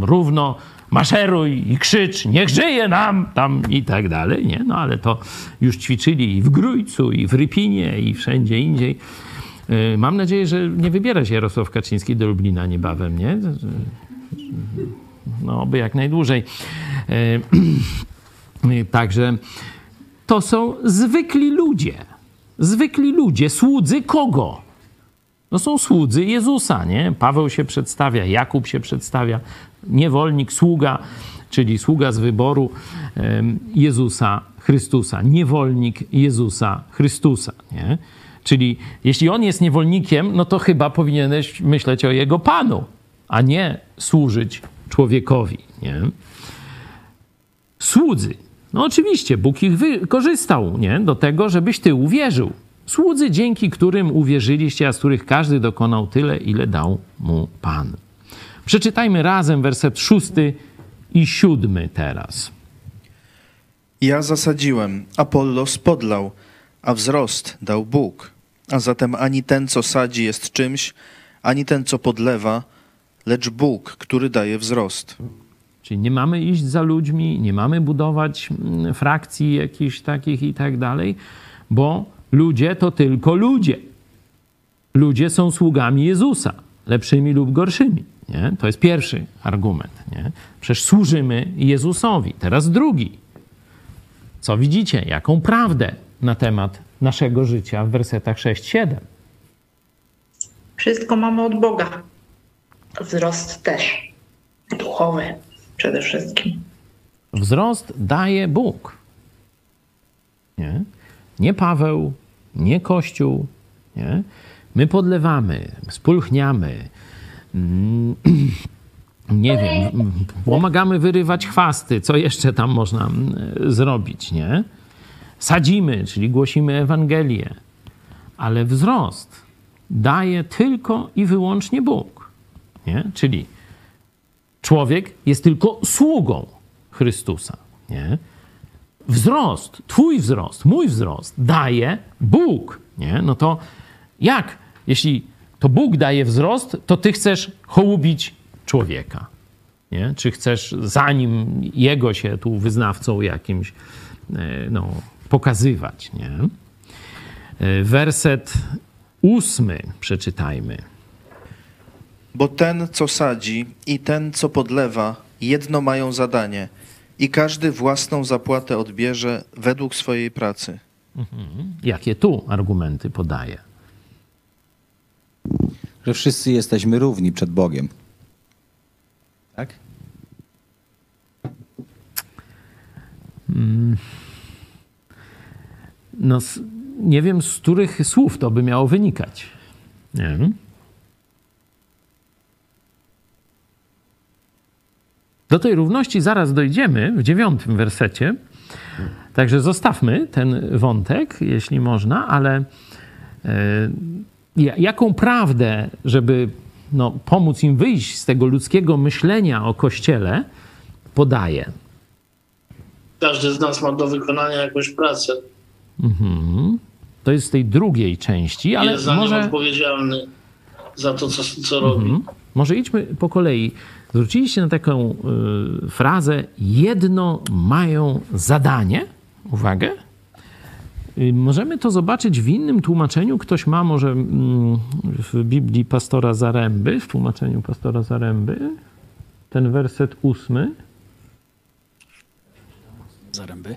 równo, maszeruj i krzycz, niech żyje nam tam i tak dalej, nie? No ale to już ćwiczyli i w Grójcu, i w Rypinie, i wszędzie indziej. Y, mam nadzieję, że nie wybiera się Jarosław Kaczyński do Lublina niebawem, nie? no by jak najdłużej. E, *clears throat* także to są zwykli ludzie. Zwykli ludzie, słudzy kogo? No są słudzy Jezusa, nie? Paweł się przedstawia, Jakub się przedstawia, niewolnik, sługa, czyli sługa z wyboru Jezusa Chrystusa, niewolnik Jezusa Chrystusa, nie? Czyli jeśli on jest niewolnikiem, no to chyba powinieneś myśleć o jego panu, a nie służyć człowiekowi. Nie? Słudzy. No oczywiście, Bóg ich wykorzystał nie? do tego, żebyś ty uwierzył. Słudzy, dzięki którym uwierzyliście, a z których każdy dokonał tyle, ile dał mu Pan. Przeczytajmy razem werset szósty i siódmy teraz. Ja zasadziłem, Apollos podlał, a wzrost dał Bóg. A zatem ani ten, co sadzi, jest czymś, ani ten, co podlewa, lecz Bóg, który daje wzrost. Czyli nie mamy iść za ludźmi, nie mamy budować mm, frakcji jakichś takich i tak dalej, bo ludzie to tylko ludzie. Ludzie są sługami Jezusa, lepszymi lub gorszymi. Nie? To jest pierwszy argument. Nie? Przecież służymy Jezusowi. Teraz drugi. Co widzicie? Jaką prawdę na temat naszego życia w wersetach 6-7? Wszystko mamy od Boga wzrost też duchowy przede wszystkim. Wzrost daje Bóg. Nie, nie Paweł, nie Kościół. Nie? My podlewamy, spulchniamy, mm, *clears throat* nie wiem, pomagamy wyrywać chwasty, co jeszcze tam można mm, zrobić, nie? Sadzimy, czyli głosimy Ewangelię, ale wzrost daje tylko i wyłącznie Bóg. Nie? Czyli człowiek jest tylko sługą Chrystusa. Nie? Wzrost, twój wzrost, mój wzrost daje Bóg. Nie? No to Jak? Jeśli to Bóg daje wzrost, to ty chcesz hołubić człowieka. Nie? Czy chcesz, zanim jego się tu wyznawcą jakimś e, no, pokazywać. Nie? E, werset ósmy przeczytajmy. Bo ten, co sadzi i ten, co podlewa, jedno mają zadanie i każdy własną zapłatę odbierze według swojej pracy. Mhm. Jakie tu argumenty podaje? Że wszyscy jesteśmy równi przed Bogiem. Tak? Mm. No, nie wiem, z których słów to by miało wynikać. Nie wiem. Do tej równości zaraz dojdziemy w dziewiątym wersecie. Także zostawmy ten wątek, jeśli można, ale e, jaką prawdę, żeby no, pomóc im wyjść z tego ludzkiego myślenia o Kościele, podaje? Każdy z nas ma do wykonania jakąś pracę. Mhm. To jest z tej drugiej części, ale jest za może... odpowiedzialny za to, co, co robi. Mhm. Może idźmy po kolei. Zwróciliście na taką y, frazę: jedno mają zadanie. Uwagę. Y, możemy to zobaczyć w innym tłumaczeniu. Ktoś ma może mm, w Biblii pastora Zaręby, w tłumaczeniu pastora Zaręby, ten werset ósmy. Zaręby.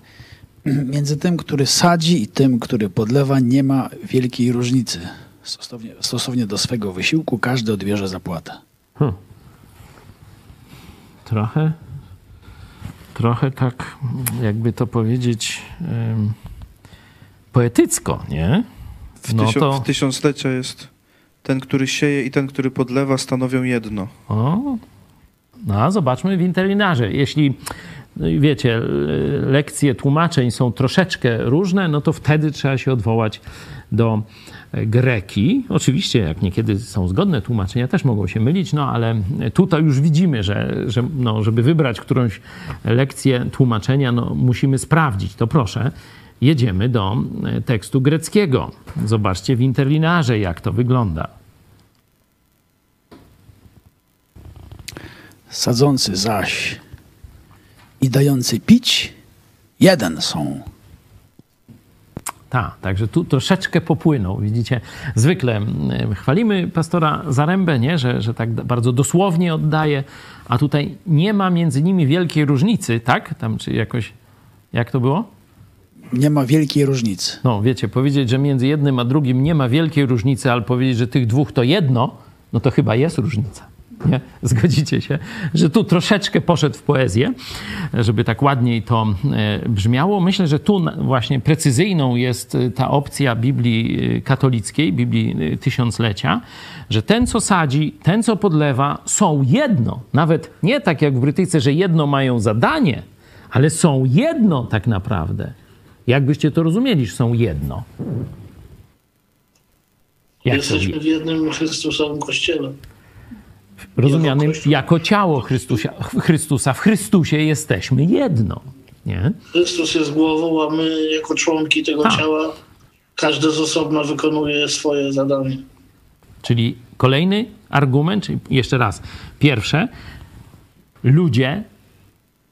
*clears throat* Między tym, który sadzi i tym, który podlewa, nie ma wielkiej różnicy. Stosownie, stosownie do swego wysiłku każdy odbierze zapłatę. Hmm. Trochę, trochę tak, jakby to powiedzieć, um, poetycko, nie? W, no tysiąc, to... w tysiąclecia jest ten, który sieje i ten, który podlewa, stanowią jedno. O, no a zobaczmy w interlinarze. Jeśli no i wiecie, lekcje tłumaczeń są troszeczkę różne, no to wtedy trzeba się odwołać do greki. Oczywiście, jak niekiedy są zgodne tłumaczenia, też mogą się mylić, no ale tutaj już widzimy, że, że no, żeby wybrać którąś lekcję tłumaczenia, no, musimy sprawdzić. To proszę, jedziemy do tekstu greckiego. Zobaczcie w interlinarze, jak to wygląda. Sadzący zaś i dający pić jeden są. Tak, także tu troszeczkę popłynął. Widzicie, zwykle mm, chwalimy pastora Zarębę, nie? Że, że tak bardzo dosłownie oddaje, a tutaj nie ma między nimi wielkiej różnicy, tak? Tam czy jakoś, jak to było? Nie ma wielkiej różnicy. No, wiecie, powiedzieć, że między jednym a drugim nie ma wielkiej różnicy, ale powiedzieć, że tych dwóch to jedno, no to chyba jest różnica. Nie? Zgodzicie się, że tu troszeczkę poszedł w poezję, żeby tak ładniej to e, brzmiało. Myślę, że tu właśnie precyzyjną jest e, ta opcja Biblii e, katolickiej, Biblii Tysiąclecia, że ten, co sadzi, ten, co podlewa, są jedno. Nawet nie tak jak w Brytyjce, że jedno mają zadanie, ale są jedno tak naprawdę. Jakbyście to rozumieli, że są jedno. Jak Jesteśmy w jednym Chrystusowym Kościele rozumianym jako ciało Chrystusa. Chrystusa. W Chrystusie jesteśmy jedno. Nie? Chrystus jest głową, a my jako członki tego ha. ciała, każdy z osobna wykonuje swoje zadanie. Czyli kolejny argument, czyli jeszcze raz. Pierwsze, ludzie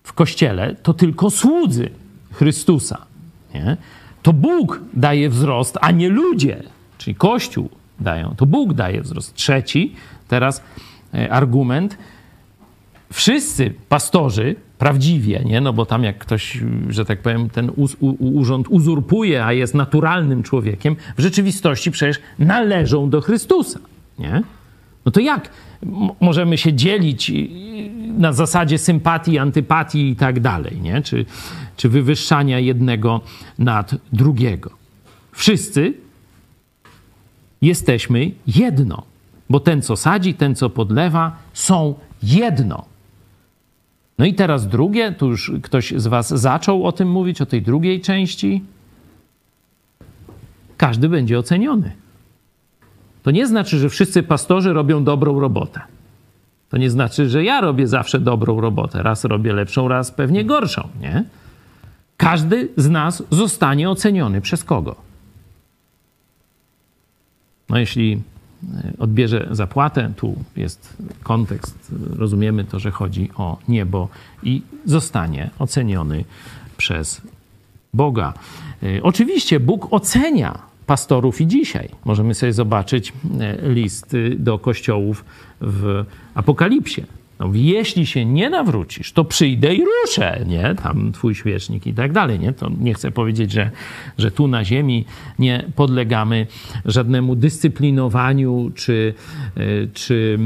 w kościele to tylko słudzy Chrystusa. Nie? To Bóg daje wzrost, a nie ludzie. Czyli Kościół dają. To Bóg daje wzrost. Trzeci, teraz argument. Wszyscy pastorzy prawdziwie, nie? no bo tam jak ktoś, że tak powiem, ten urząd uzurpuje, a jest naturalnym człowiekiem, w rzeczywistości przecież należą do Chrystusa. Nie? No to jak możemy się dzielić na zasadzie sympatii, antypatii i tak dalej, nie? Czy, czy wywyższania jednego nad drugiego? Wszyscy jesteśmy jedno. Bo ten, co sadzi, ten, co podlewa, są jedno. No i teraz drugie, tu już ktoś z Was zaczął o tym mówić, o tej drugiej części. Każdy będzie oceniony. To nie znaczy, że wszyscy pastorzy robią dobrą robotę. To nie znaczy, że ja robię zawsze dobrą robotę. Raz robię lepszą, raz pewnie gorszą, nie? Każdy z nas zostanie oceniony przez kogo? No jeśli odbierze zapłatę, tu jest kontekst, rozumiemy to, że chodzi o niebo i zostanie oceniony przez Boga. E, oczywiście Bóg ocenia pastorów i dzisiaj. Możemy sobie zobaczyć listy do kościołów w Apokalipsie. No, jeśli się nie nawrócisz, to przyjdę i ruszę, nie? Tam twój świecznik i tak dalej, nie? To nie chcę powiedzieć, że, że tu na ziemi nie podlegamy żadnemu dyscyplinowaniu czy, e, czy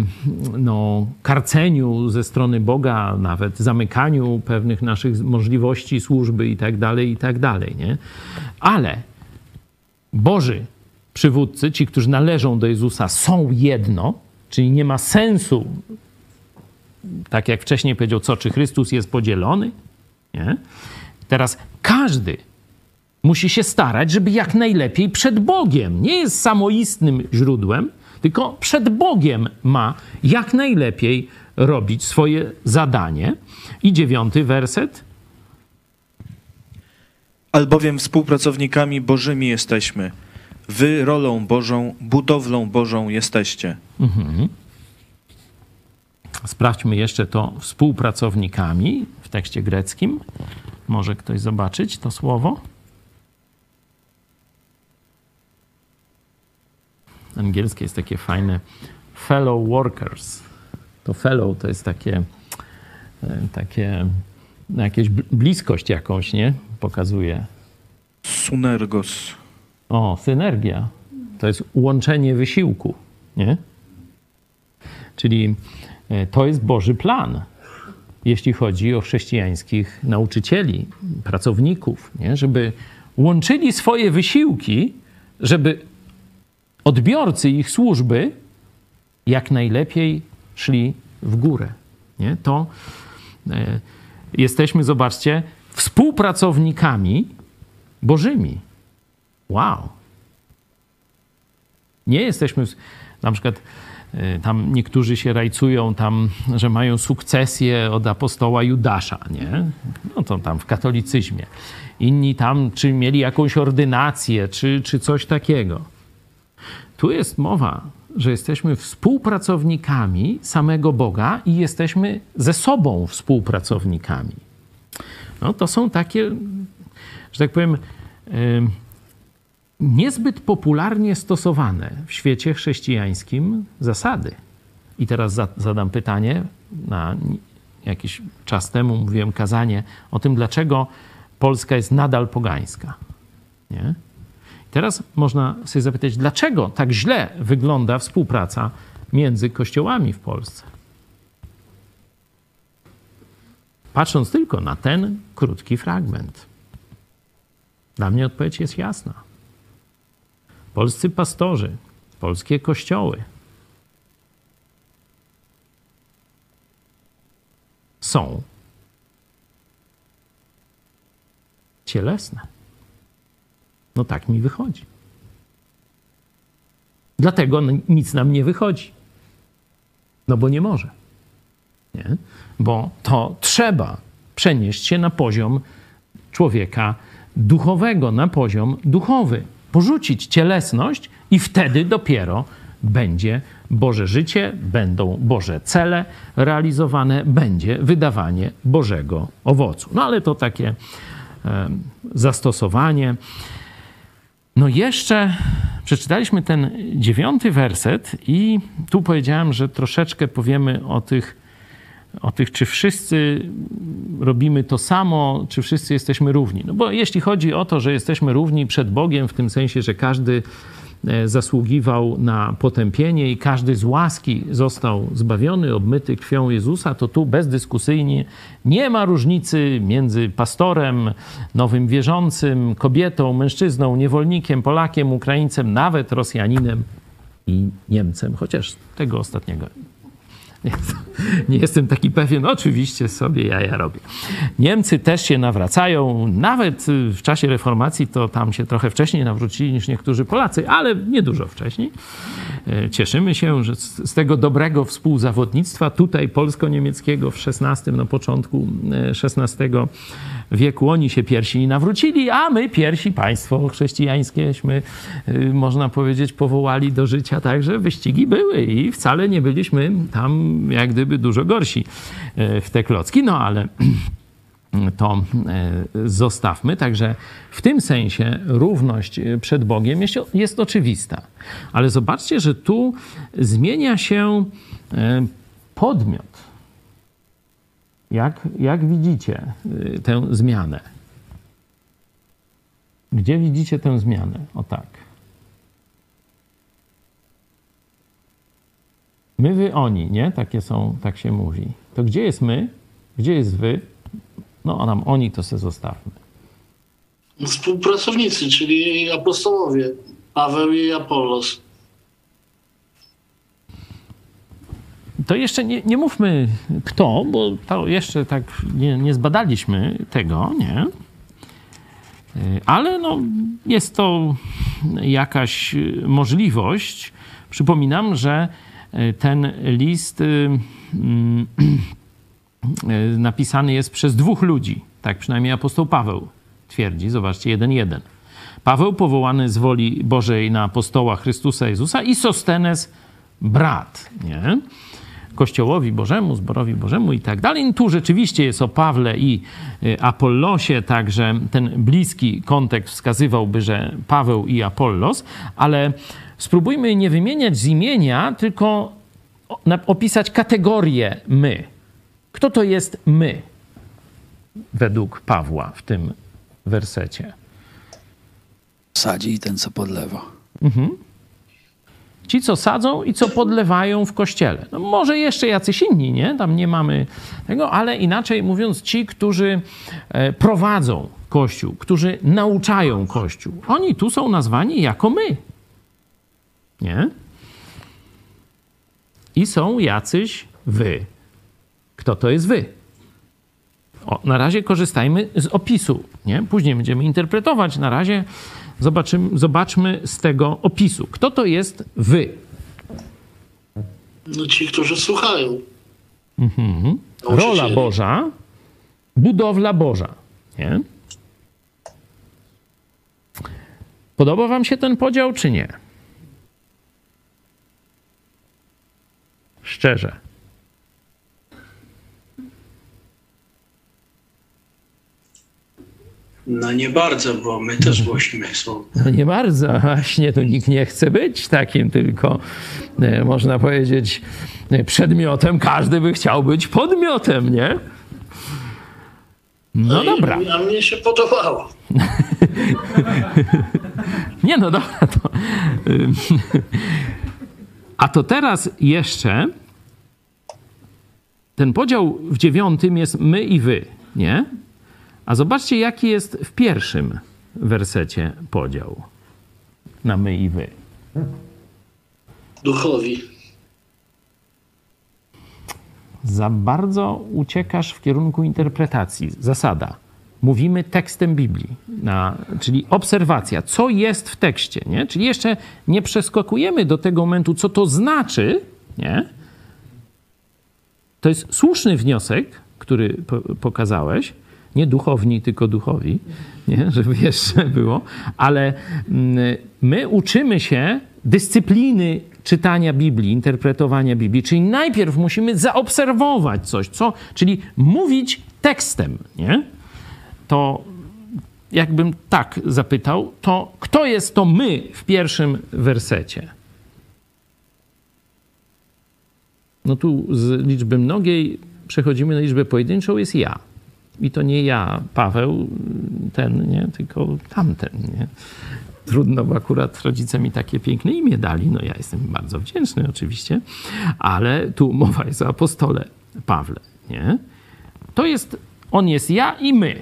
no, karceniu ze strony Boga, nawet zamykaniu pewnych naszych możliwości służby i tak dalej, i tak dalej, nie? Ale Boży przywódcy, ci, którzy należą do Jezusa, są jedno, czyli nie ma sensu tak jak wcześniej powiedział, co, czy Chrystus jest podzielony? Nie? Teraz każdy musi się starać, żeby jak najlepiej przed Bogiem, nie jest samoistnym źródłem, tylko przed Bogiem ma jak najlepiej robić swoje zadanie. I dziewiąty werset. Albowiem współpracownikami Bożymi jesteśmy. Wy rolą Bożą, budowlą Bożą jesteście. Mhm. Sprawdźmy jeszcze to współpracownikami w tekście greckim. Może ktoś zobaczyć to słowo? Angielskie jest takie fajne fellow workers. To fellow to jest takie, e, takie no jakieś bliskość jakąś, nie? Pokazuje. Synergos. O, synergia. To jest łączenie wysiłku, nie? Czyli to jest Boży plan, jeśli chodzi o chrześcijańskich nauczycieli, pracowników, nie? żeby łączyli swoje wysiłki, żeby odbiorcy ich służby jak najlepiej szli w górę. Nie? To e, jesteśmy, zobaczcie, współpracownikami Bożymi. Wow. Nie jesteśmy, na przykład tam niektórzy się rajcują tam, że mają sukcesję od apostoła Judasza, nie? No to tam w katolicyzmie. Inni tam, czy mieli jakąś ordynację, czy, czy coś takiego. Tu jest mowa, że jesteśmy współpracownikami samego Boga i jesteśmy ze sobą współpracownikami. No to są takie, że tak powiem, yy, niezbyt popularnie stosowane w świecie chrześcijańskim zasady. I teraz za, zadam pytanie, na jakiś czas temu mówiłem kazanie o tym, dlaczego Polska jest nadal pogańska. Nie? Teraz można sobie zapytać, dlaczego tak źle wygląda współpraca między kościołami w Polsce. Patrząc tylko na ten krótki fragment. Dla mnie odpowiedź jest jasna polscy pastorzy, polskie kościoły są cielesne. No tak mi wychodzi. Dlatego nic nam nie wychodzi. No bo nie może. Nie? Bo to trzeba przenieść się na poziom człowieka duchowego, na poziom duchowy porzucić cielesność i wtedy dopiero będzie Boże życie, będą Boże cele realizowane, będzie wydawanie Bożego owocu. No ale to takie e, zastosowanie. No jeszcze przeczytaliśmy ten dziewiąty werset i tu powiedziałem, że troszeczkę powiemy o tych o tych, czy wszyscy robimy to samo, czy wszyscy jesteśmy równi. No bo jeśli chodzi o to, że jesteśmy równi przed Bogiem, w tym sensie, że każdy e, zasługiwał na potępienie i każdy z łaski został zbawiony, obmyty krwią Jezusa, to tu bezdyskusyjnie nie ma różnicy między pastorem, nowym wierzącym, kobietą, mężczyzną, niewolnikiem, Polakiem, Ukraińcem, nawet Rosjaninem i Niemcem, chociaż tego ostatniego *laughs* nie, jestem taki pewien. Oczywiście sobie ja ja robię. Niemcy też się nawracają. Nawet w czasie reformacji to tam się trochę wcześniej nawrócili niż niektórzy Polacy, ale nie dużo wcześniej. e, cieszymy się, że z, tego dobrego współzawodnictwa tutaj polsko-niemieckiego w XVI, na początku XVI wieku oni się pierwsi nawrócili, a my pierwsi państwo chrześcijańskieśmy, można powiedzieć, powołali do życia. Także wyścigi były i wcale nie byliśmy tam jak gdyby dużo gorsi w te klocki. No ale *clears throat* to e, zostawmy. Także w tym sensie równość przed Bogiem jest, jest oczywista. Ale zobaczcie, że tu zmienia się podmiot. Jak, jak widzicie e, tę zmianę? Gdzie widzicie tę zmianę? O tak. My, wy, oni, nie? Takie są, tak się mówi. To gdzie jest my? Gdzie jest wy? No a nam oni to se zostawmy. Współpracownicy, czyli apostołowie, Paweł i Apollos. To jeszcze nie, nie mówmy kto, bo to jeszcze tak nie, nie zbadaliśmy tego, nie? Ale no, jest to jakaś możliwość. Przypominam, że ten list mm, E, napisany jest przez dwóch ludzi. Tak przynajmniej apostoł Paweł twierdzi. Zobaczcie, 1.1. Paweł powołany z woli Bożej na apostoła Chrystusa Jezusa i Sostenes brat, nie? Kościołowi Bożemu, zborowi Bożemu i tak dalej. Tu rzeczywiście jest o Pawle i e, Apollosie, także ten bliski kontekst wskazywałby, że Paweł i Apollos, ale spróbujmy nie wymieniać z imienia, tylko opisać kategorię my. Kto to jest my, według Pawła w tym wersecie? Sadzi i ten, co podlewa. Mhm. Ci, co sadzą i co podlewają w kościele. No może jeszcze jacyś inni, nie? Tam nie mamy tego, ale inaczej mówiąc, ci, którzy e, prowadzą kościół, którzy nauczają kościół, oni tu są nazwani jako my. Nie? I są jacyś wy. Kto to jest wy? O, na razie korzystajmy z opisu, nie? Później będziemy interpretować. Na razie zobaczymy, zobaczmy z tego opisu. Kto to jest wy? No ci, którzy słuchają. Mhm. Rola Boża, budowla Boża, nie? Podoba wam się ten podział, czy nie? Szczerze. No nie bardzo, bo my też głosimy słowo. No nie bardzo, właśnie tu nikt nie chce być takim tylko, e, można powiedzieć, e, przedmiotem. Każdy by chciał być podmiotem, nie? No, no dobra. A mnie się podobało. *laughs* nie, no dobra, to... *laughs* A to teraz jeszcze ten podział w dziewiątym jest my i wy, nie? A zobaczcie, jaki jest w pierwszym wersecie podział na my i wy. Duchowi. Za bardzo uciekasz w kierunku interpretacji. Zasada. Mówimy tekstem Biblii, na, czyli obserwacja, co jest w tekście, nie? Czyli jeszcze nie przeskakujemy do tego momentu, co to znaczy, nie? To jest słuszny wniosek, który pokazałeś, nie duchowni, tylko duchowi, nie? żeby jeszcze było, ale mm, my uczymy się dyscypliny czytania Biblii, interpretowania Biblii, czyli najpierw musimy zaobserwować coś, co, czyli mówić tekstem, nie? To jakbym tak zapytał, to kto jest to my w pierwszym wersecie? No tu z liczby mnogiej przechodzimy na liczbę pojedynczą, jest ja. I to nie ja, Paweł, ten, nie, tylko tamten, nie. Trudno, bo akurat rodzice mi takie piękne imię dali. No ja jestem bardzo wdzięczny oczywiście, ale tu mowa jest o apostole Pawle, nie. To jest, on jest ja i my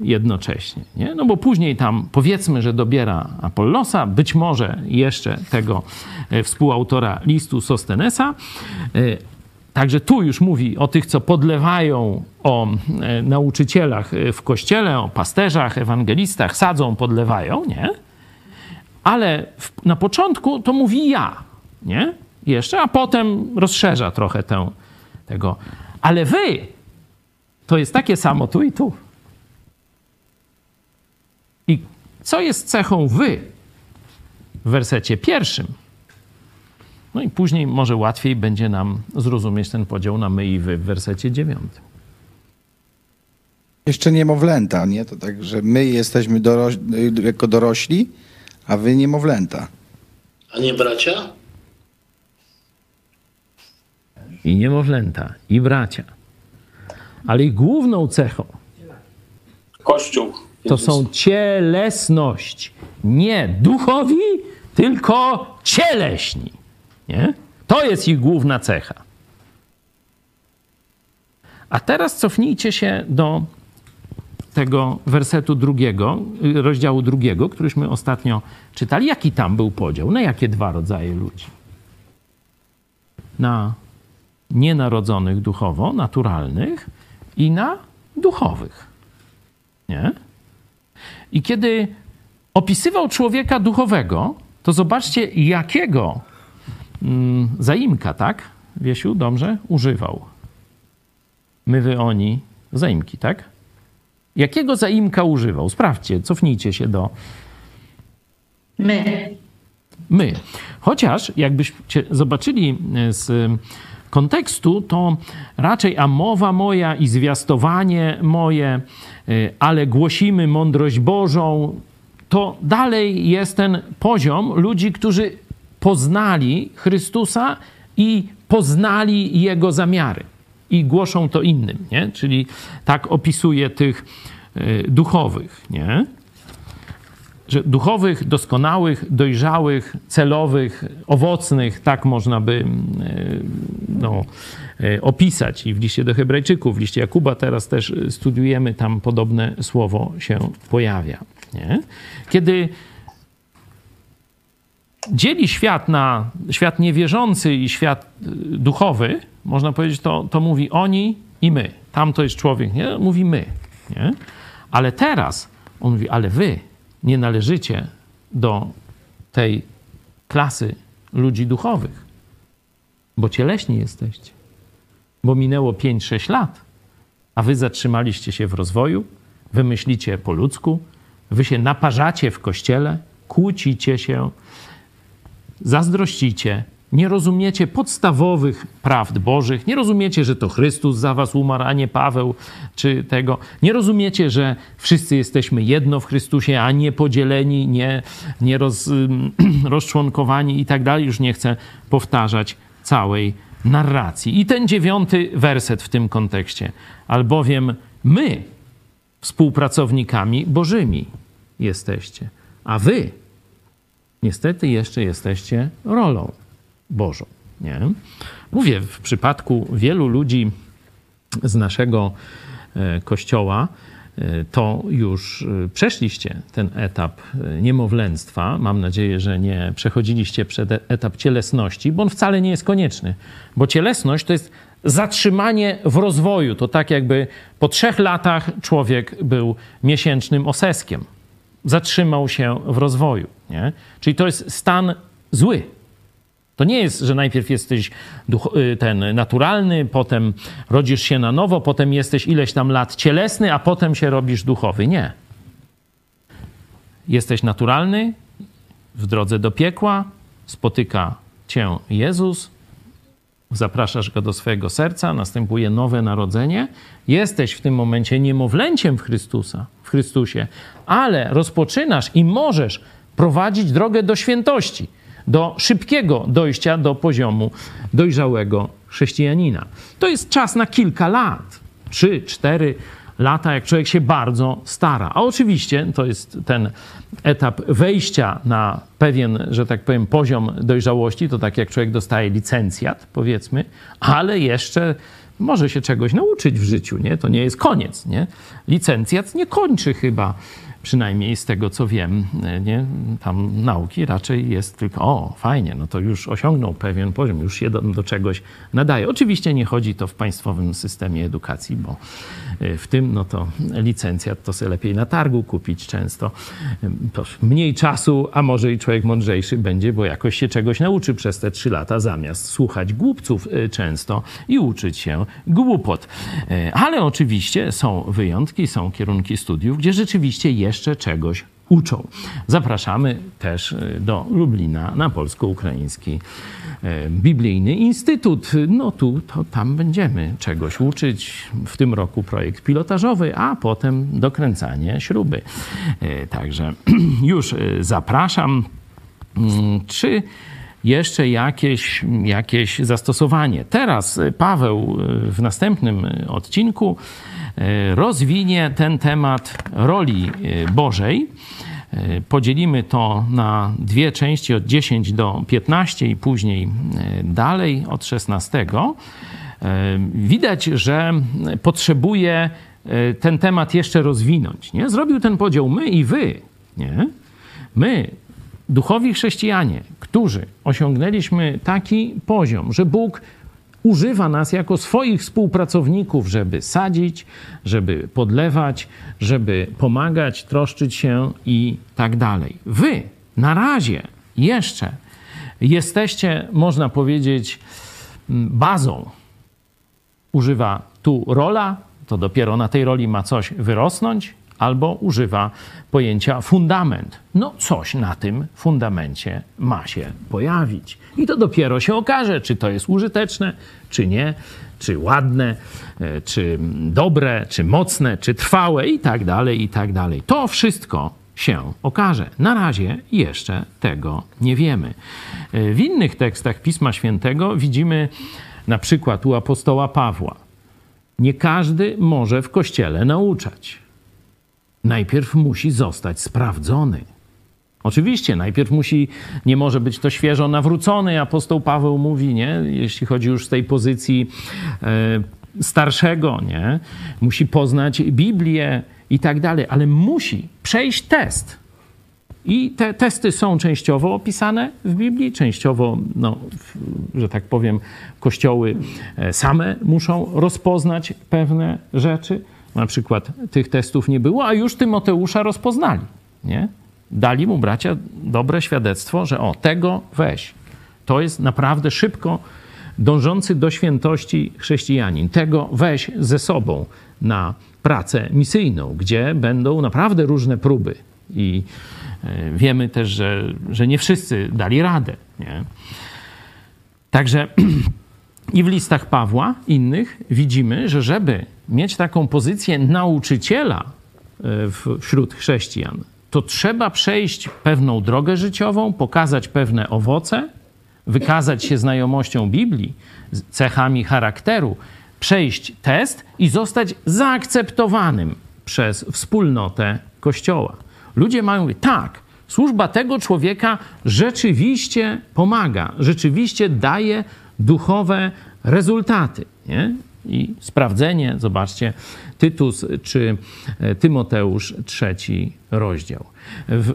jednocześnie, nie? No bo później tam powiedzmy, że dobiera Apollosa, być może jeszcze tego e, współautora listu Sostenesa, e, Także tu już mówi o tych, co podlewają, o e, nauczycielach e, w kościele, o pasterzach, ewangelistach, sadzą, podlewają, nie? Ale w, na początku to mówi ja. nie? Jeszcze, a potem rozszerza trochę tę, tego. Ale wy to jest takie samo tu i tu. I co jest cechą wy w wersecie pierwszym? No i później może łatwiej będzie nam zrozumieć ten podział na my i wy w wersecie dziewiątym. Jeszcze niemowlęta, nie? To tak, że my jesteśmy doroś jako dorośli, a wy niemowlęta. A nie bracia? I niemowlęta, i bracia. Ale ich główną cechą Kościół. to są cielesność. Nie duchowi, tylko cieleśni. Nie? To jest ich główna cecha. A teraz cofnijcie się do tego wersetu drugiego, rozdziału drugiego, któryśmy ostatnio czytali. Jaki tam był podział? Na jakie dwa rodzaje ludzi? Na nienarodzonych duchowo, naturalnych i na duchowych. Nie? I kiedy opisywał człowieka duchowego, to zobaczcie, jakiego zaimka, tak? Wiesiu, dobrze? Używał. My, wy, oni, zaimki, tak? Jakiego zaimka używał? Sprawdźcie, cofnijcie się do My. my. Chociaż jakbyście zobaczyli e, z kontekstu, to raczej a mowa moja i zwiastowanie moje, e, ale głosimy mądrość Bożą, to dalej jest ten poziom ludzi, którzy poznali Chrystusa i poznali Jego zamiary i głoszą to innym, nie? Czyli tak opisuje tych y, duchowych, nie? Że duchowych, doskonałych, dojrzałych, celowych, owocnych, tak można by y, no, y, opisać. I w liście do Hebrajczyków, w liście Jakuba teraz też studiujemy, tam podobne słowo się pojawia. Nie? Kiedy dzieli świat na świat niewierzący i świat duchowy, można powiedzieć, to, to mówi oni i my. Tam to jest człowiek, nie? Mówi my, nie? Ale teraz on mówi, ale wy nie należycie do tej klasy ludzi duchowych, bo cieleśni jesteście. Bo minęło 5-6 lat, a wy zatrzymaliście się w rozwoju, wy myślicie po ludzku, wy się naparzacie w kościele, kłócicie się, zazdrościcie, nie rozumiecie podstawowych prawd Bożych, nie rozumiecie, że to Chrystus za was umarł, a nie Paweł czy tego. Nie rozumiecie, że wszyscy jesteśmy jedno w Chrystusie, a nie podzieleni, nie, nie roz, *clears throat* rozczłonkowani i tak dalej. Już nie chcę powtarzać całej narracji. I ten dziewiąty werset w tym kontekście. Albowiem my współpracownikami Bożymi jesteście, a wy niestety jeszcze jesteście rolą Bożą. Nie? Mówię, w przypadku wielu ludzi z naszego e, kościoła, e, to już e, przeszliście ten etap niemowlęctwa. Mam nadzieję, że nie przechodziliście przed etap cielesności, bo on wcale nie jest konieczny, bo cielesność to jest zatrzymanie w rozwoju. To tak jakby po trzech latach człowiek był miesięcznym oseskiem. Zatrzymał się w rozwoju. Nie? Czyli to jest stan zły. To nie jest, że najpierw jesteś y, ten naturalny, potem rodzisz się na nowo, potem jesteś ileś tam lat cielesny, a potem się robisz duchowy. Nie. Jesteś naturalny, w drodze do piekła, spotyka cię Jezus, zapraszasz go do swojego serca, następuje nowe narodzenie. Jesteś w tym momencie niemowlęciem w Chrystusa, w Chrystusie, ale rozpoczynasz i możesz prowadzić drogę do świętości do szybkiego dojścia do poziomu dojrzałego chrześcijanina. To jest czas na kilka lat, trzy, cztery lata, jak człowiek się bardzo stara. A oczywiście to jest ten etap wejścia na pewien, że tak powiem, poziom dojrzałości, to tak jak człowiek dostaje licencjat, powiedzmy, ale jeszcze może się czegoś nauczyć w życiu, nie? To nie jest koniec, nie? Licencjat nie kończy chyba przynajmniej z tego co wiem, nie? tam nauki raczej jest tylko, o fajnie, no to już osiągnął pewien poziom, już się do, do czegoś nadaje. Oczywiście nie chodzi to w państwowym systemie edukacji, bo y, w tym no to licencjat to sobie lepiej na targu kupić często. To mniej czasu, a może i człowiek mądrzejszy będzie, bo jakoś się czegoś nauczy przez te trzy lata, zamiast słuchać głupców często i uczyć się głupot. Ale oczywiście są wyjątki, są kierunki studiów, gdzie rzeczywiście jeszcze czegoś uczą. Zapraszamy też do Lublina na polsko-ukraiński Biblijny Instytut. No tu, to tam będziemy czegoś uczyć. W tym roku projekt pilotażowy, a potem dokręcanie śruby. Także *clears throat* już zapraszam. Czy jeszcze jakieś, jakieś zastosowanie? Teraz Paweł w następnym odcinku rozwinie ten temat roli Bożej. Podzielimy to na dwie części od 10 do 15 i później dalej od 16. Widać, że potrzebuje ten temat jeszcze rozwinąć. Nie? Zrobił ten podział my i wy. Nie? My, duchowi chrześcijanie, którzy osiągnęliśmy taki poziom, że Bóg używa nas jako swoich współpracowników, żeby sadzić, żeby podlewać, żeby pomagać, troszczyć się i tak dalej. Wy na razie jeszcze jesteście, można powiedzieć, bazą. Używa tu rola, to dopiero na tej roli ma coś wyrosnąć, albo używa pojęcia fundament. No, coś na tym fundamencie ma się pojawić. I to dopiero się okaże, czy to jest użyteczne, czy nie, czy ładne, e, czy dobre, czy mocne, czy trwałe i tak dalej, i tak dalej. To wszystko się okaże. Na razie jeszcze tego nie wiemy. E, w innych tekstach Pisma Świętego widzimy na przykład u apostoła Pawła. Nie każdy może w kościele nauczać najpierw musi zostać sprawdzony. Oczywiście, najpierw musi, nie może być to świeżo nawrócony, apostoł Paweł mówi, nie? Jeśli chodzi już z tej pozycji e, starszego, nie? Musi poznać Biblię i tak dalej, ale musi przejść test. I te testy są częściowo opisane w Biblii, częściowo, no, że tak powiem, kościoły e, same muszą rozpoznać pewne rzeczy na przykład tych testów nie było, a już Tymoteusza rozpoznali. Nie? Dali mu bracia dobre świadectwo, że o, tego weź. To jest naprawdę szybko dążący do świętości chrześcijanin. Tego weź ze sobą na pracę misyjną, gdzie będą naprawdę różne próby. I e, wiemy też, że, że nie wszyscy dali radę. Nie? Także *clears throat* i w listach Pawła, innych, widzimy, że żeby mieć taką pozycję nauczyciela e, wśród chrześcijan, to trzeba przejść pewną drogę życiową, pokazać pewne owoce, wykazać się znajomością Biblii, cechami charakteru, przejść test i zostać zaakceptowanym przez wspólnotę Kościoła. Ludzie mają mówić, tak, służba tego człowieka rzeczywiście pomaga, rzeczywiście daje duchowe rezultaty. Nie? I sprawdzenie, zobaczcie, Tytus czy e, Tymoteusz, trzeci rozdział.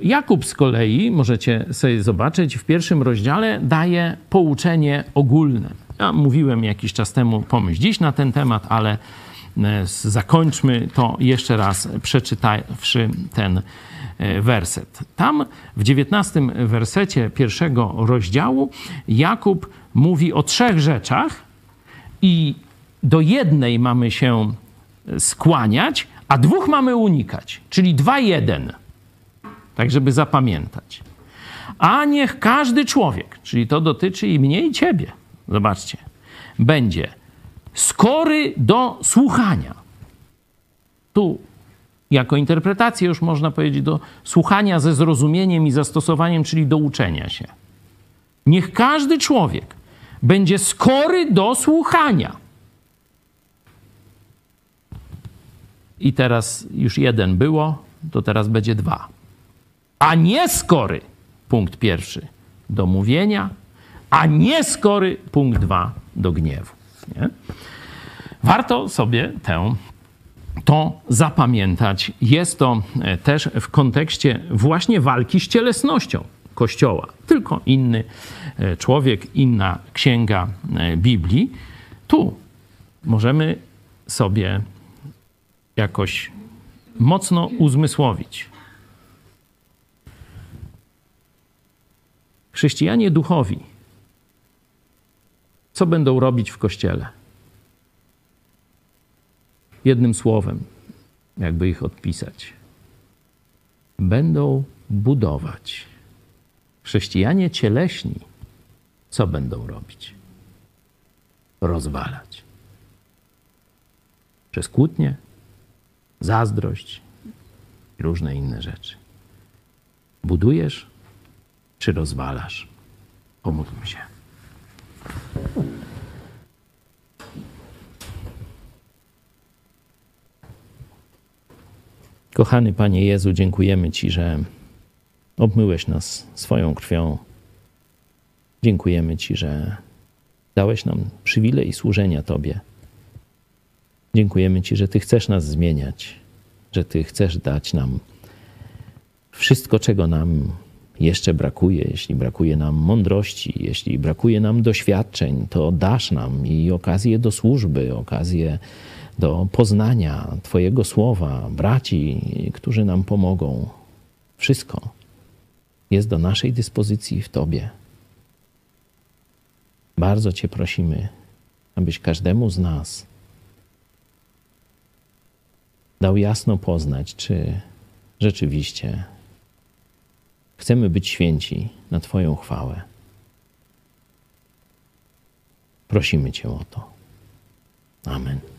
Jakub z kolei, możecie sobie zobaczyć, w pierwszym rozdziale daje pouczenie ogólne. Ja mówiłem jakiś czas temu, pomyśl dziś na ten temat, ale e, zakończmy to jeszcze raz, przeczytawszy ten e, werset. Tam w dziewiętnastym wersecie pierwszego rozdziału Jakub mówi o trzech rzeczach i do jednej mamy się skłaniać, a dwóch mamy unikać, czyli dwa jeden. Tak, żeby zapamiętać. A niech każdy człowiek, czyli to dotyczy i mnie, i ciebie, zobaczcie, będzie skory do słuchania. Tu jako interpretację już można powiedzieć do słuchania ze zrozumieniem i zastosowaniem, czyli do uczenia się. Niech każdy człowiek będzie skory do słuchania. I teraz już jeden było, to teraz będzie dwa. A nie skory, punkt pierwszy, do mówienia, a nie skory, punkt dwa, do gniewu. Nie? Warto sobie tę to zapamiętać. Jest to e, też w kontekście właśnie walki z cielesnością Kościoła. Tylko inny e, człowiek, inna księga e, Biblii. Tu możemy sobie jakoś mocno uzmysłowić. Chrześcijanie duchowi, co będą robić w kościele? Jednym słowem, jakby ich odpisać. Będą budować. Chrześcijanie cieleśni, co będą robić? Rozwalać. Przez kłótnie, zazdrość i różne inne rzeczy. Budujesz czy rozwalasz? Pomódlmy się. Kochany Panie Jezu, dziękujemy Ci, że obmyłeś nas swoją krwią. Dziękujemy Ci, że dałeś nam przywilej służenia Tobie. Dziękujemy Ci, że Ty chcesz nas zmieniać, że Ty chcesz dać nam wszystko, czego nam jeszcze brakuje. Jeśli brakuje nam mądrości, jeśli brakuje nam doświadczeń, to dasz nam i okazję do służby, okazję do poznania Twojego słowa, braci, którzy nam pomogą. Wszystko jest do naszej dyspozycji w Tobie. Bardzo Cię prosimy, abyś każdemu z nas dał jasno poznać, czy rzeczywiście chcemy być święci na Twoją chwałę. Prosimy Cię o to. Amen.